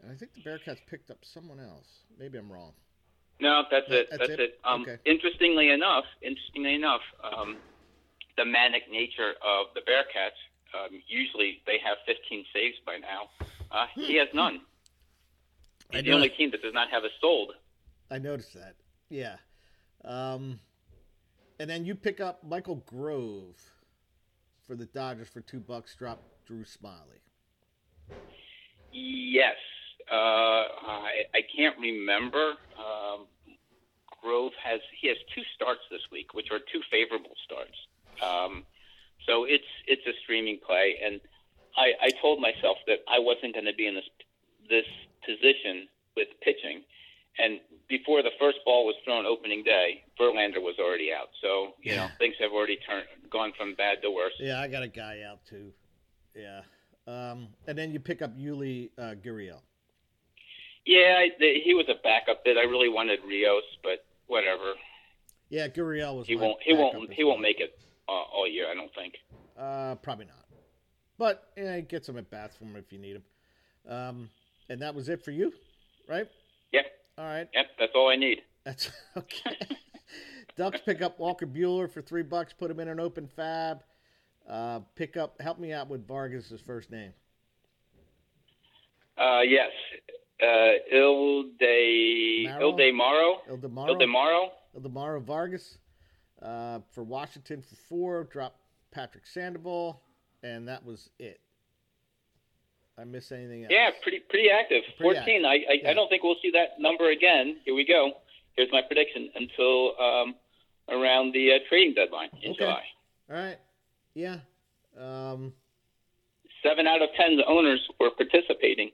And I think the Bearcats picked up someone else. Maybe I'm wrong. No, that's That- it. that's That's, it? it. Um, Okay. Interestingly enough, interestingly enough, um, the manic nature of the Bearcats. Um, usually they have 15 saves by now. Uh, he has none. I He's the only team that does not have a sold. I noticed that. Yeah. Um, and then you pick up Michael Grove for the Dodgers for two bucks. Drop Drew Smyly. Yes. Uh, I, I can't remember. Um, Grove has he has two starts this week, which are two favorable starts. Um, so it's it's a streaming play, and I, I told myself that I wasn't going to be in this this position with pitching. And before the first ball was thrown opening day, Verlander was already out. So you know things have already turned gone from bad to worse. Yeah, I got a guy out too. Yeah. Um, and then you pick up Yuli uh, Gurriel. Yeah, I, the, he was a backup bid. I really wanted Rios, but whatever. Yeah, Gurriel was. He won't. He won't. He well. won't make it uh, all year. I don't think. Uh, probably not. But yeah, get some at bats from him if you need him. Um, and that was it for you, right? Yep. All right. Yep. That's all I need. That's okay. Ducks pick up Walker Buehler for three bucks, put him in an open fab. Uh, pick up, help me out with Vargas' first name. Uh, yes. Uh, Ilde Marrow? Ildemaro. Ildemaro, Ildemaro. Ildemaro Vargas uh, for Washington for four. Drop Patrick Sandoval, and that was it. I miss anything else? Yeah, pretty pretty active. Pretty Fourteen. I I, Yeah. I don't think we'll see that number again. Here we go. Here's my prediction until um, around the uh, trading deadline in Okay. July. All right. Yeah. Um, Seven out of ten owners were participating.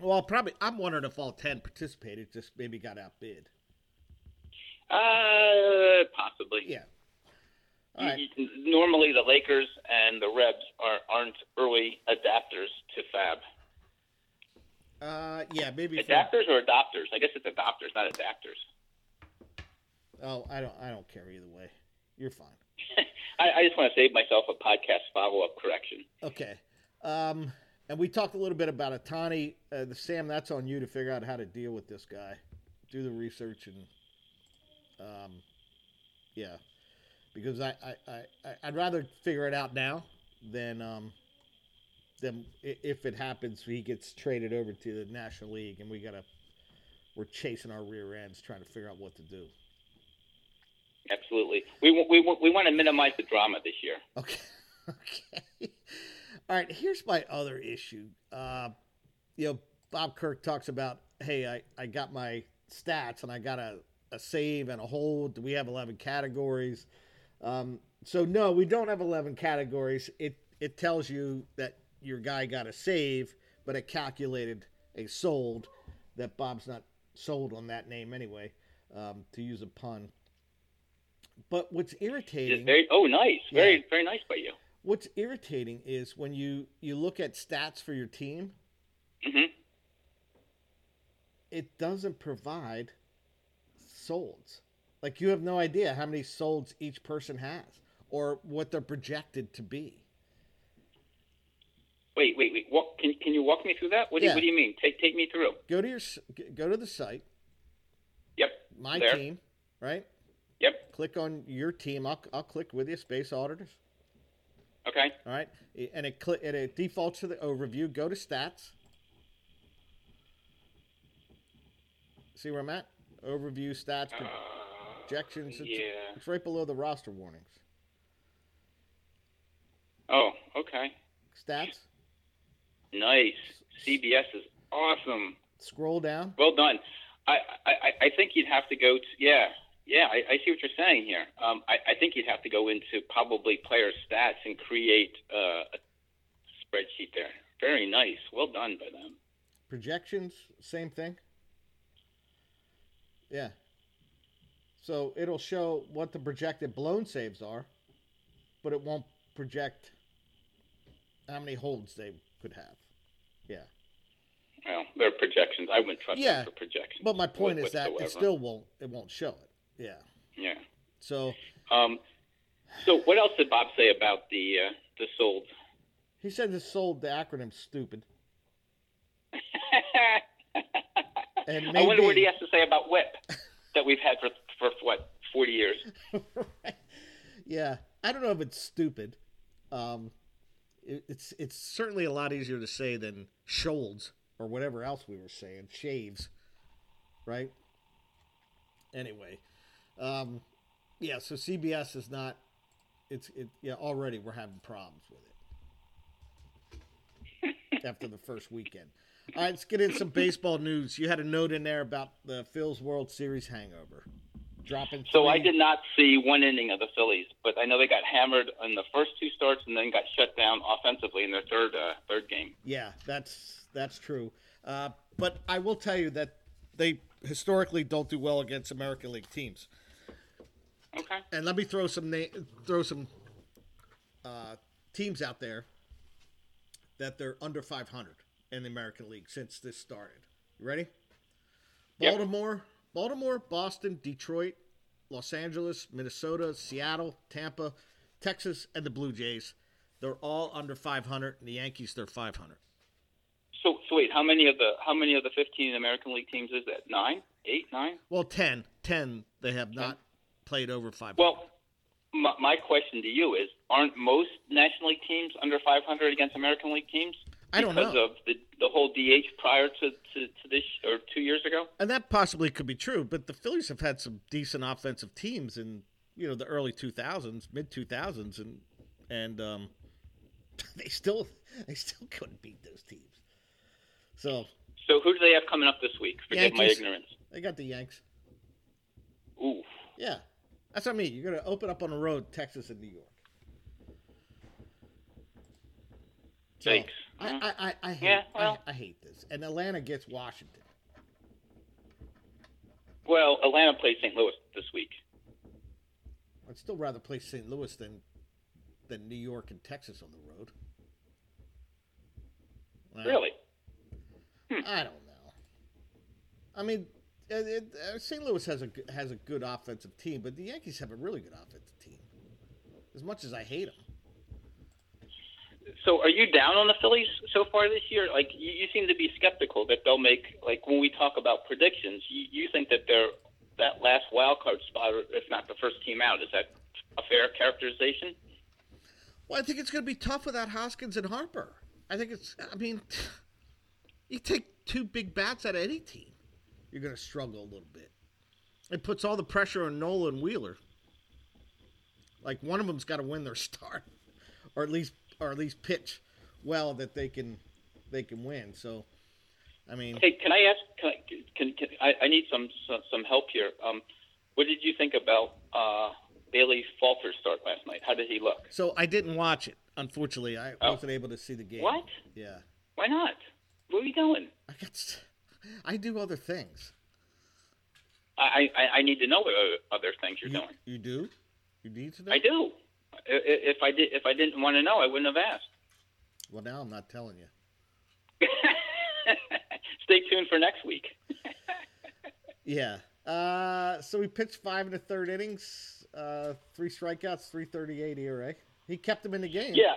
well, probably. I'm wondering if all ten participated, just maybe got outbid. Uh, possibly. Yeah. All right. Y- y- Normally, the Lakers and the Rebs are aren't early adapters to Fab. Uh, yeah, maybe. For, Adapters or adopters? I guess it's adopters, not adapters. oh, I don't. I don't care either way. You're fine. I, I just want to save myself a podcast follow up correction. Okay. Um, and we talked a little bit about Ohtani. Uh, the Sam, that's on you to figure out how to deal with this guy. Do the research and, um, yeah, because I, I, I, I'd rather figure it out now than, um, than if it happens, he gets traded over to the National League and we gotta, we're chasing our rear ends trying to figure out what to do. Absolutely. We we we want to minimize the drama this year. Okay. Okay. All right. Here's my other issue. Uh, you know, Bob Kirk talks about, hey, I, I got my stats and I got a, a save and a hold. We have 11 categories? Um, so, no, we don't have 11 categories. It, it tells you that your guy got a save, but it calculated a sold that Bob's not sold on that name anyway, um, to use a pun. But what's irritating. Very oh nice, very Yeah. very nice by you. What's irritating is when you you look at stats for your team, Mm-hmm. it doesn't provide solds. Like you have no idea how many souls each person has or what they're projected to be. Wait wait wait. What, can can you walk me through that? What do Yeah. you, what do you mean? Take take me through. Go to your go to the site, Yep. my There. team, right? Yep. Click on your team. I'll, I'll click with you, Space Auditors. Okay. All right, and it cli- and it defaults to the overview. Go to stats. See where I'm at? Overview stats. pro- uh, projections. It's, yeah. it's right below the roster warnings. Oh, okay. Stats. Nice. CBS is awesome. Scroll down. Well done. I, I, I- I think you'd have to go to yeah yeah I, I see what you're saying here. Um, I, I think you'd have to go into probably player stats and create uh, a spreadsheet there. Very nice. Well done by them. Projections. Same thing. Yeah. So it'll show what the projected blown saves are, but it won't project how many holds they could have. Yeah. Well, they're projections. I wouldn't trust Yeah, them for projections. But my point is that it still won't it won't show it. Yeah. yeah. So Um, so what else did Bob say about the uh, the sold? he said the sold the acronym stupid. And I wonder what he has to say about whip that we've had for for what forty years. yeah, I don't know if it's stupid. Um, it, it's it's certainly a lot easier to say than Scholds or whatever else we were saying. Shaves, right? Anyway, um, yeah. So CBS is not. It's it. Yeah, already we're having problems with it after the first weekend. All right, let's get in some baseball news. You had a note in there about the Phil's World Series hangover. Dropping. So I did not see one inning of the Phillies, but I know they got hammered in the first two starts and then got shut down offensively in their third uh, third game. Yeah, that's that's true. Uh, but I will tell you that they historically don't do well against American League teams. Okay. And let me throw some na- throw some uh, teams out there that they're under 500 in the American League since this started. You ready? Yep. Baltimore, Baltimore, Boston, Detroit, Los Angeles, Minnesota, Seattle, Tampa, Texas, and the Blue Jays. They're all under 500, and the Yankees they're 500. So so wait, how many of the how many of the fifteen American League teams is that? Nine, eight, nine? Well, 10. 10 they have not played over 500. Well, my, my question to you is: Aren't most National League teams under 500 against American League teams? I don't because know. of the the whole DH prior to, to, to this or two years ago. and that possibly could be true, but the Phillies have had some decent offensive teams in you know the early 2000s, mid 2000s, and and um, they still they still couldn't beat those teams. So So who do they have coming up this week? Forgive my ignorance. they got the Yanks. Ooh, Yeah, that's what I mean. You're gonna open up on the road, Texas and New York. So, I, mm-hmm. I, I, I hate Yeah, well. I, I hate this. And Atlanta gets Washington. well, Atlanta plays St. Louis this week. I'd still rather play St. Louis than than New York and Texas on the road. Well, Really? Hmm. I don't know. I mean, it, it, uh, St. Louis has a has a good offensive team, but the Yankees have a really good offensive team. As much as I hate them, So are you down on the Phillies so far this year? Like you, you seem to be skeptical that they'll make like when we talk about predictions, you, you think that they're that last wild card spot, if not the first team out. Is that a fair characterization? well, I think it's going to be tough without Hoskins and Harper. I think it's. I mean, you take two big bats out of any team, you're going to struggle a little bit. It puts all the pressure on Nolan Wheeler. Like one of them's got to win their start, or at least, or at least pitch well that they can, they can win. So, I mean, Hey, can I ask? Can, I, can, can I, I need some, some some help here? Um, what did you think about uh, Bailey Falter's start last night? How did he look? so I didn't watch it. Unfortunately, I Oh. wasn't able to see the game. What? Yeah, Why not? Where are you going? I got. I do other things. I, I, I need to know what other things you're You, doing. you do? You need to know? I do. If I did, if I didn't want to know, I wouldn't have asked. Well, now I'm not telling you. Stay tuned for next week. Yeah. Uh, so we pitched five and a third innings, uh, three strikeouts, 338 ERA. He kept them in the game. Yeah,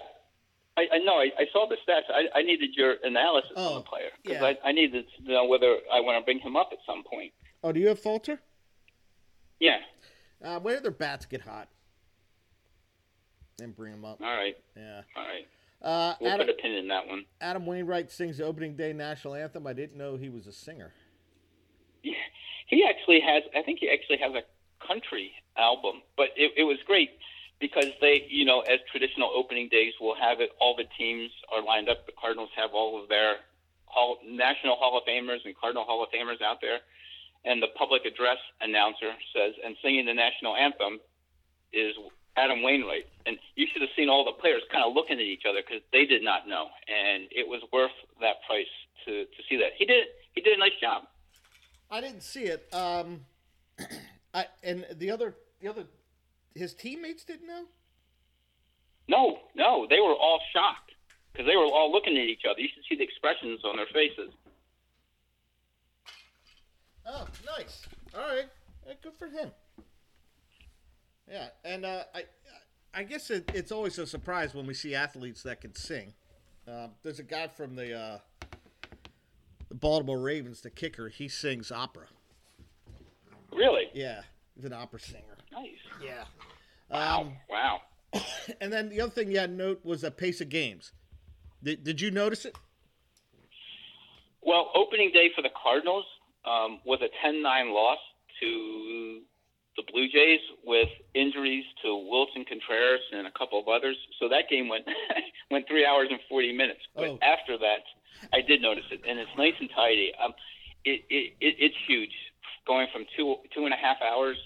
I, I know. I, I saw the stats. I, I needed your analysis Oh, on the player because yeah. I, I needed to know whether I want to bring him up at some point. Oh, do you have Falter? Yeah. Uh, where do their bats get hot? Then bring them up. All right. Yeah. All right. Uh, We'll Adam, put a pin in that one. Adam Wainwright sings the opening day national anthem. I didn't know he was a singer. He actually has. I think he actually has a country album, but it, it was great because they, you know, as traditional opening days will have it. All the teams are lined up. The Cardinals have all of their Hall, National Hall of Famers and Cardinal Hall of Famers out there, and the public address announcer says, and singing the national anthem is Adam Wainwright. And you should have seen all the players kind of looking at each other because they did not know, and it was worth that price to to see that. He did. He did a nice job. I didn't see it. Um, I and the other the other his teammates didn't know. No, no, they were all shocked because they were all looking at each other. You should see the expressions on their faces. Oh, nice. All right, good for him. Yeah, and uh, I, I guess it, it's always a surprise when we see athletes that can sing. Uh, there's a guy from the uh, the Baltimore Ravens, the kicker. He sings opera. Really Yeah, he's an opera singer. nice. Yeah. Wow, Um, wow. and then the other thing you had to note was the pace of games. Did, did you notice it? Well, opening day for the Cardinals um, was a 10-9 loss to the Blue Jays with injuries to Willson Contreras and a couple of others. So that game went went three hours and 40 minutes. But Oh. after that, I did notice it, and it's nice and tidy. Um, it, it, it it's huge, going from two two and a half hours.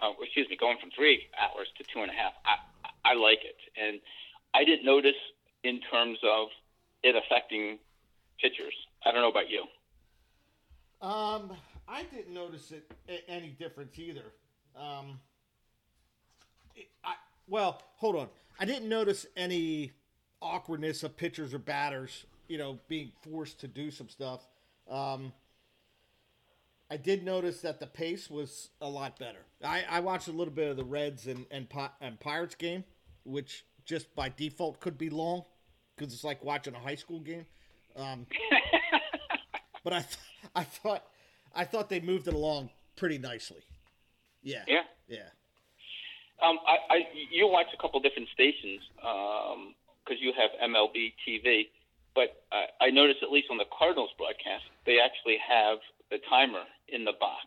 Uh, excuse me, going from three hours to two and a half. I I like it, and I didn't notice in terms of it affecting pitchers. I don't know about you. Um, I didn't notice it any difference either. Um, I well, hold on. I didn't notice any awkwardness of pitchers or batters, you know, being forced to do some stuff. Um, I did notice that the pace was a lot better. I, I watched a little bit of the Reds and and, and Pirates game, which just by default could be long because it's like watching a high school game. Um, but I, th- I thought, I thought they moved it along pretty nicely. Yeah, Yeah. yeah. Um, I, I you watch a couple different stations because you have MLB TV, but I, I noticed at least on the Cardinals broadcast they actually have the timer in the box,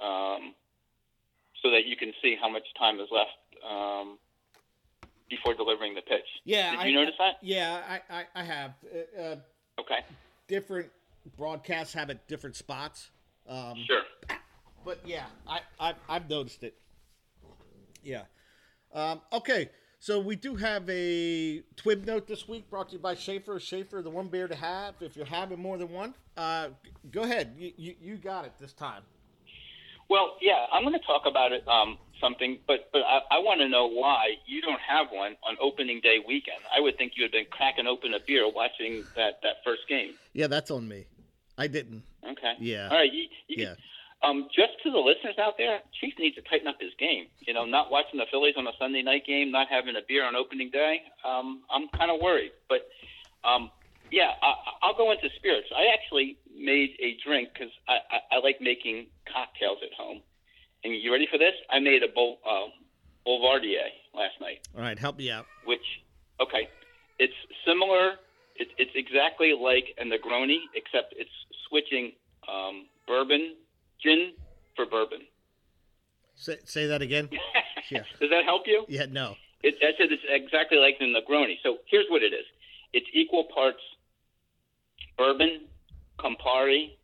um, so that you can see how much time is left um, before delivering the pitch. Yeah, Did I, you notice that? Yeah, I, I, I have. Uh, uh, Okay, different broadcasts have at different spots. Um, sure. But yeah, I, I I've noticed it. Yeah. Um, okay, so we do have a Twib note this week brought to you by Schaefer. Schaefer, the one beer to have. If you're having more than one, uh, go ahead. You, you, you got it this time. Well, yeah, I'm going to talk about it um, something, but but I, I want to know why you don't have one on opening day weekend. I would think you had been cracking open a beer watching that that first game. Yeah, that's on me. I didn't. Okay. Yeah. All right. You, you Yeah. Um, just to the listeners out there, Chief needs to tighten up his game. You know, not watching the Phillies on a Sunday night game, not having a beer on opening day. Um, I'm kind of worried, but um, yeah, I, I'll go into spirits. I actually made a drink because I, I, I like making cocktails at home. And you ready for this? I made a Bol, uh, Boulevardier last night All right, help me out. which okay, it's similar. It, it's exactly like a Negroni, except it's switching um, bourbon gin for bourbon. Say, say that again. Yeah. Does that help you? Yeah, no. It, I said it's exactly like the Negroni. So here's what it is: it's equal parts bourbon, Campari,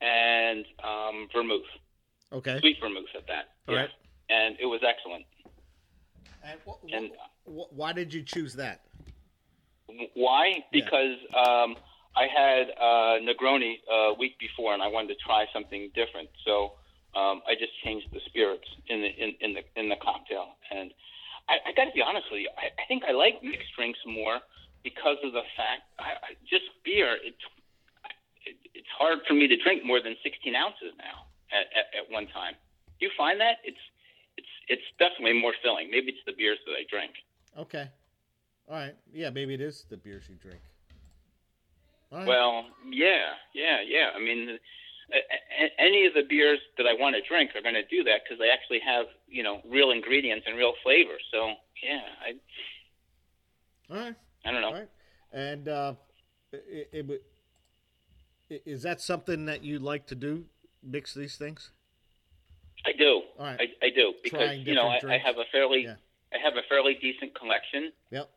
and um, vermouth, Okay. sweet vermouth at that. All Yeah. right. And it was excellent. And wh- wh- And wh- why did you choose that? Why? Yeah. Because um, I had uh, Negroni a week before, and I wanted to try something different. So um, I just changed the spirits in the in, in the in the cocktail. And I, I got to be honest with you, I, I think I like mixed drinks more because of the fact I, I, just beer. It's it, it's hard for me to drink more than 16 ounces now at, at, at one time. Do you find that it's it's it's definitely more filling? Maybe it's the beers that I drink. Okay. All right. Yeah, maybe it is the beers you drink. Right. Well, yeah, yeah, yeah. I mean, any of the beers that I want to drink are going to do that because they actually have, you know, real ingredients and real flavor. So, yeah, I, All right. I don't know. All right. And uh, it, it, would- is that something that you like to do? Mix these things? I do. All right. I, I do because you know I, I have a fairly, Yeah. I have a fairly decent collection. Yep.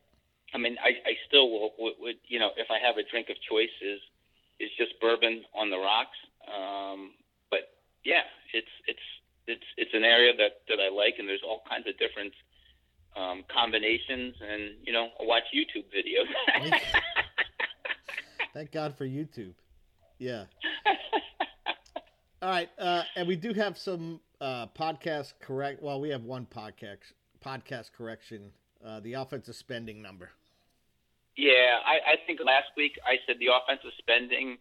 I mean, I, I still will, would, would, you know, if I have a drink of choice is, is just bourbon on the rocks. Um, but yeah, it's, it's, it's, it's an area that, that I like and there's all kinds of different, um, combinations and, you know, I watch YouTube videos. Thank God for YouTube. Yeah. All right. Uh, and we do have some uh, podcast correct. Well, we have one podcast podcast correction. Uh, the offensive spending number. Yeah, I, I think last week I said the offensive spending,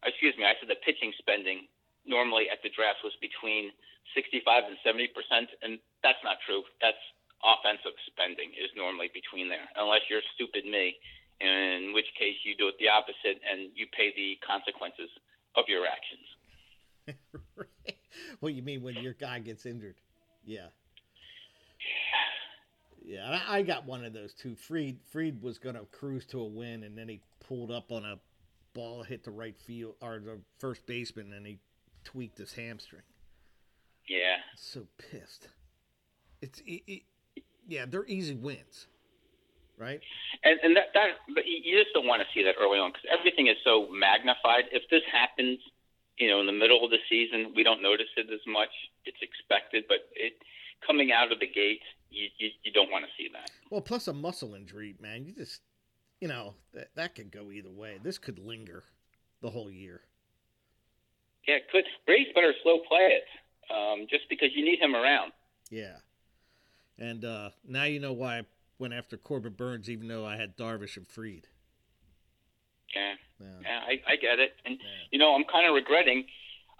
excuse me, I said the pitching spending normally at the draft was between 65 and 70 percent, and that's not true. That's offensive spending is normally between there, unless you're stupid me, in which case you do it the opposite and you pay the consequences of your actions. what do you mean when your guy gets injured? Yeah. Yeah, and I I got one of those too. Fried Fried was going to cruise to a win, and then he pulled up on a ball hit the right field or the first baseman, and he tweaked his hamstring. Yeah, So pissed. It's it, it, yeah, they're easy wins, right? and and that that but you you just don't want to see that early on because everything is so magnified. If this happens, you know, in the middle of the season, we don't notice it as much. It's expected, but it coming out of the gate, you you, you don't want to see that. Well, plus a muscle injury, man. You just you know that that could go either way. This could linger the whole year. Yeah, it could Brady's better slow play it, um, just because you need him around. Yeah. And uh, now you know why I went after Corbin Burnes, even though I had Darvish and Fried. Yeah, Yeah. yeah, I, I get it, and Yeah. you know, I'm kind of regretting.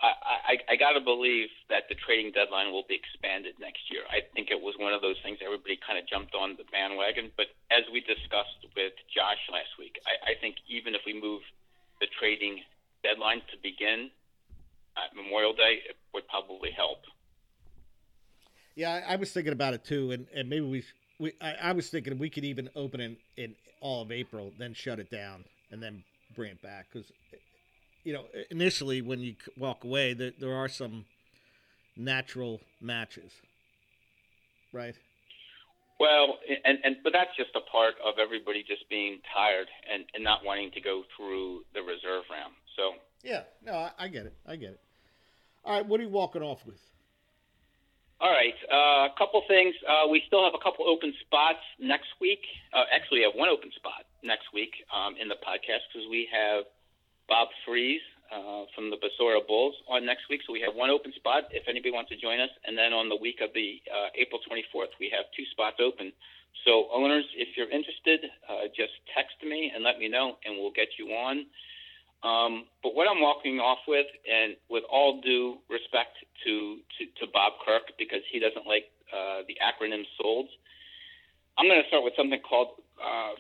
I, I I got to believe that the trading deadline will be expanded next year. I think it was one of those things everybody kind of jumped on the bandwagon, but as we discussed with Josh last week, I, I think even if we move the trading deadline to begin at Memorial Day, it would probably help. Yeah, I, I was thinking about it too, and, and maybe we we I, I was thinking we could even open in in all of April, then shut it down, and then bring it back because you know initially when you walk away, there there are some natural matches, right? Well, and and but that's just a part of everybody just being tired and and not wanting to go through the reserve round. So Yeah, no, I, I get it, I get it. All right, what are you walking off with? All right, uh, a couple things. Uh, we still have a couple open spots next week. Uh, actually, we have one open spot next week um, in the podcast because we have Bob Freeze uh, from the Basora Bulls on next week. So we have one open spot if anybody wants to join us. And then on the week of the uh, April 24th, we have two spots open. So owners, if you're interested, uh, just text me and let me know, and we'll get you on. Um, but what I'm walking off with, and with all due respect to, to, to Bob Kirk, because he doesn't like uh, the acronym SOLD, I'm going to start with something called uh.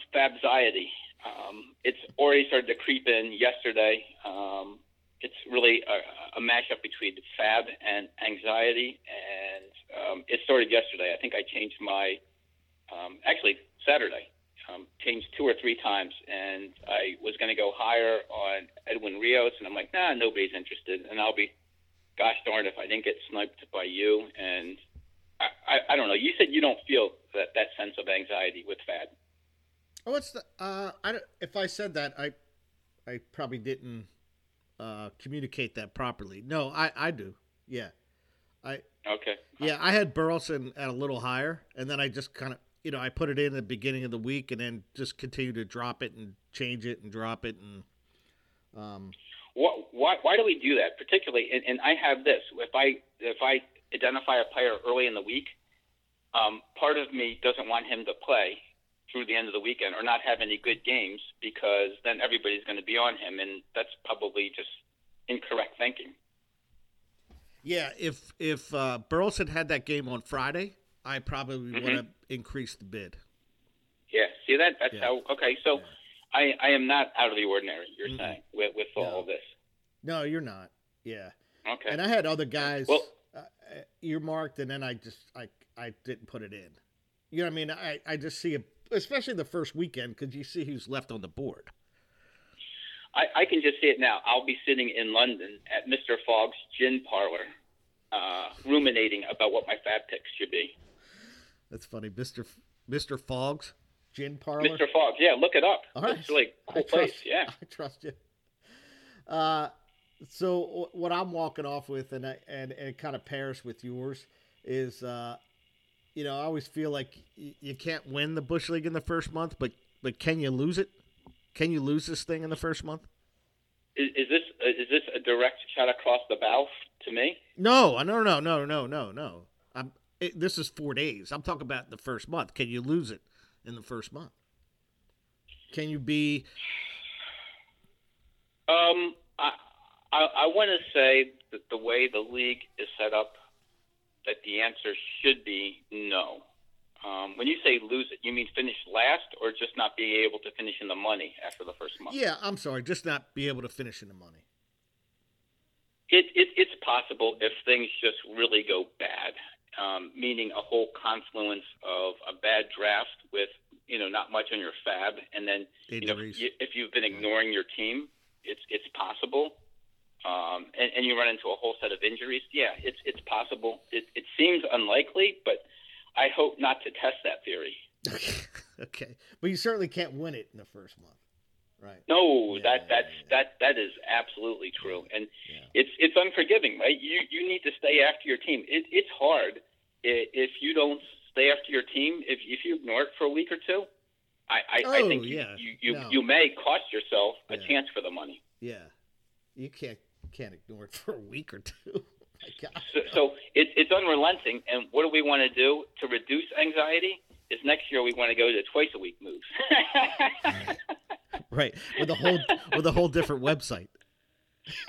Um, it's already started to creep in yesterday. Um, it's really a, a mashup between fab and anxiety, and um, it started yesterday. I think I changed my, um, actually Saturday um, changed two or three times, and I was going to go higher on Edwin Rios, and I'm like, nah, nobody's interested, and I'll be, gosh darn, if I didn't get sniped by you, and I, I, I don't know. You said you don't feel that that sense of anxiety with Fab. Oh, what's the? Uh, I don't, if I said that, I, I probably didn't uh, communicate that properly. No, I, I do. Yeah, I. Okay. Yeah, I had Burleson at a little higher, and then I just kind of, you know, I put it in the beginning of the week, and then just continue to drop it and change it and drop it, and um, What, why, why do we do that? Particularly, and, and I have this. If I if I identify a player early in the week, um, part of me doesn't want him to play through the end of the weekend or not have any good games because then everybody's going to be on him, and that's probably just incorrect thinking. yeah, if if uh, Burleson had that game on Friday, I probably would have increased the bid. Yeah, see that? That's Yeah. how. Okay, so I I am not out of the ordinary. You're Mm-mm. saying with with all No. of this. No, you're not. Yeah, Okay. and I had other guys Well- uh, earmarked, and then I just I I didn't put it in. You know what I mean? I I just see it, especially the first weekend, because you see who's left on the board. I, I can just see it now. I'll be sitting in London at Mr. Fogg's gin parlor, uh, ruminating about what my fab picks should be. That's funny, Mister F- Mister Fogg's gin parlor. Mr. Fogg's, yeah, look it up. All right. It's really I cool place. trust- Yeah. I trust you. Uh, so what I'm walking off with, and I, and, and it kind of pairs with yours, is uh, you know I always feel like you can't win the bush league in the first month, but but can you lose it? Can you lose this thing in the first month? Is, is this is this a direct shot across the bow to me? No, no, no, no, no, no, no. I'm. It, this is four days. I'm talking about the first month. Can you lose it in the first month? Can you be? Um, I I, I want to say that the way the league is set up, that the answer should be no. Um, when you say lose it, you mean finish last, or just not be able to finish in the money after the first month? Yeah, I'm sorry, just not be able to finish in the money. It, it, it's possible if things just really go bad, um, meaning a whole confluence of a bad draft with you know not much on your fab, and then you know Injuries. you, if you've been ignoring your team, it's it's possible, um, and, and you run into a whole set of injuries. Yeah, it's it's possible. It, it seems unlikely, but I hope not to test that theory. okay, but you certainly can't win it in the first month, right? No, Yeah, that that's yeah. that that is absolutely true, and Yeah. it's it's unforgiving, right? You you need to stay after your team. It, it's hard if you don't stay after your team. If if you ignore it for a week or two, I I, I Oh, think you, yeah. you you, No. you may cost yourself a Yeah. chance for the money. Yeah, you can't can't ignore it for a week or two. God. So, so it, it's unrelenting. And what do we want to do to reduce anxiety? Is next year we want to go to twice a week moves. right with a whole with a whole different website.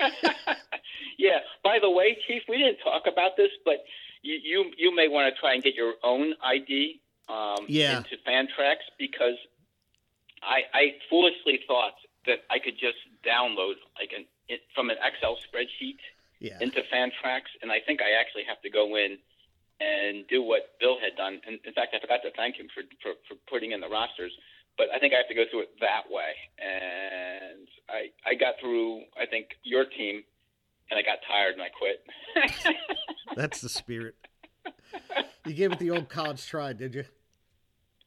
yeah. By the way, Chief, we didn't talk about this, but you you, you may want to try and get your own ID um, Yeah. into Fantrax because I, I foolishly thought that I could just download like an it, from an Excel spreadsheet Yeah, into Fantrax, and I think I actually have to go in and do what Bill had done. And in fact, I forgot to thank him for, for, for putting in the rosters. But I think I have to go through it that way. And I I got through I think your team, and I got tired and I quit. That's the spirit. You gave it the old college try, did you?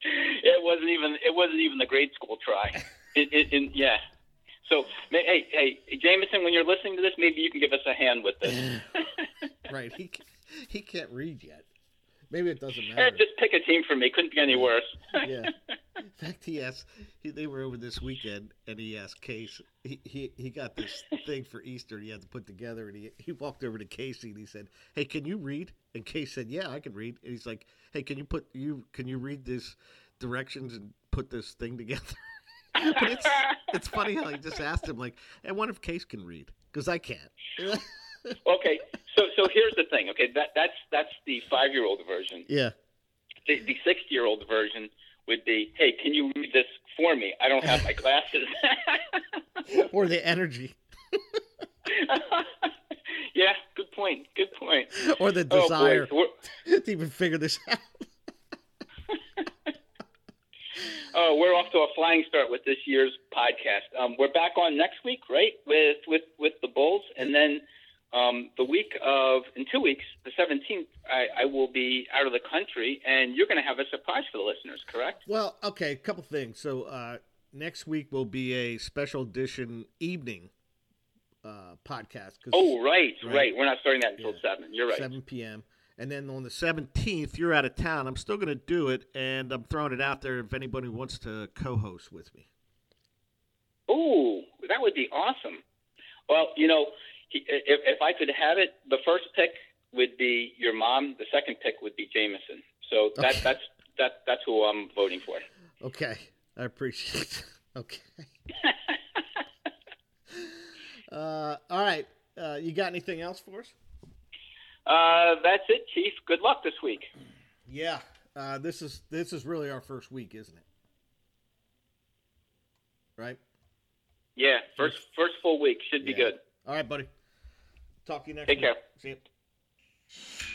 it wasn't even it wasn't even the grade school try. It, it, it yeah. So hey hey Jameson, when you're listening to this, maybe you can give us a hand with this. right. He he can't read yet. Maybe it doesn't Eh, matter. just pick a team for me. Couldn't be any worse. yeah. In fact, he asked. He, they were over this weekend, and he asked Case. He, he he got this thing for Easter. He had to put together, and he he walked over to Casey and he said, "Hey, can you read?" And Case said, "Yeah, I can read." And he's like, "Hey, can you put you can you read this directions and put this thing together?" but it's it's funny how he just asked him like, "I wonder if Case can read because I can't." okay, so so here's the thing. Okay, that that's that's the five year old version. yeah. The the six year old version would be, hey, can you read this for me? I don't have my glasses. Or the energy, yeah, good point. Good point. or the Oh desire boy, we're, to even figure this out. Oh, we're off to a flying start with this year's podcast. Um, we're back on next week, right? With with with the Bulls, and then um, the week of in two weeks, the seventeenth, I, I will be out of the country, and you're going to have a surprise for the listeners, correct? Well, okay, a couple things. So uh, next week will be a special edition evening uh, podcast. 'cause Oh, right, Right. right, We're not starting that until Yeah. seven. You're right. 7 p.m. And then on the 17th, you're out of town. I'm still going to do it, and I'm throwing it out there if anybody wants to co-host with me. Oh, that would be awesome. Well, you know, if, if I could have it, the first pick would be your mom. The second pick would be Jameson. So that, Okay. that's that, that's who I'm voting for. Okay, I appreciate it. Okay. uh, all right. Uh, you got anything else for us? Uh, that's it, Chief. Good luck this week. Yeah. Uh, this is this is really our first week, isn't it? Right. Yeah, first first full week should be Yeah. good. All right, buddy. Talk to you next Take week. care. See you.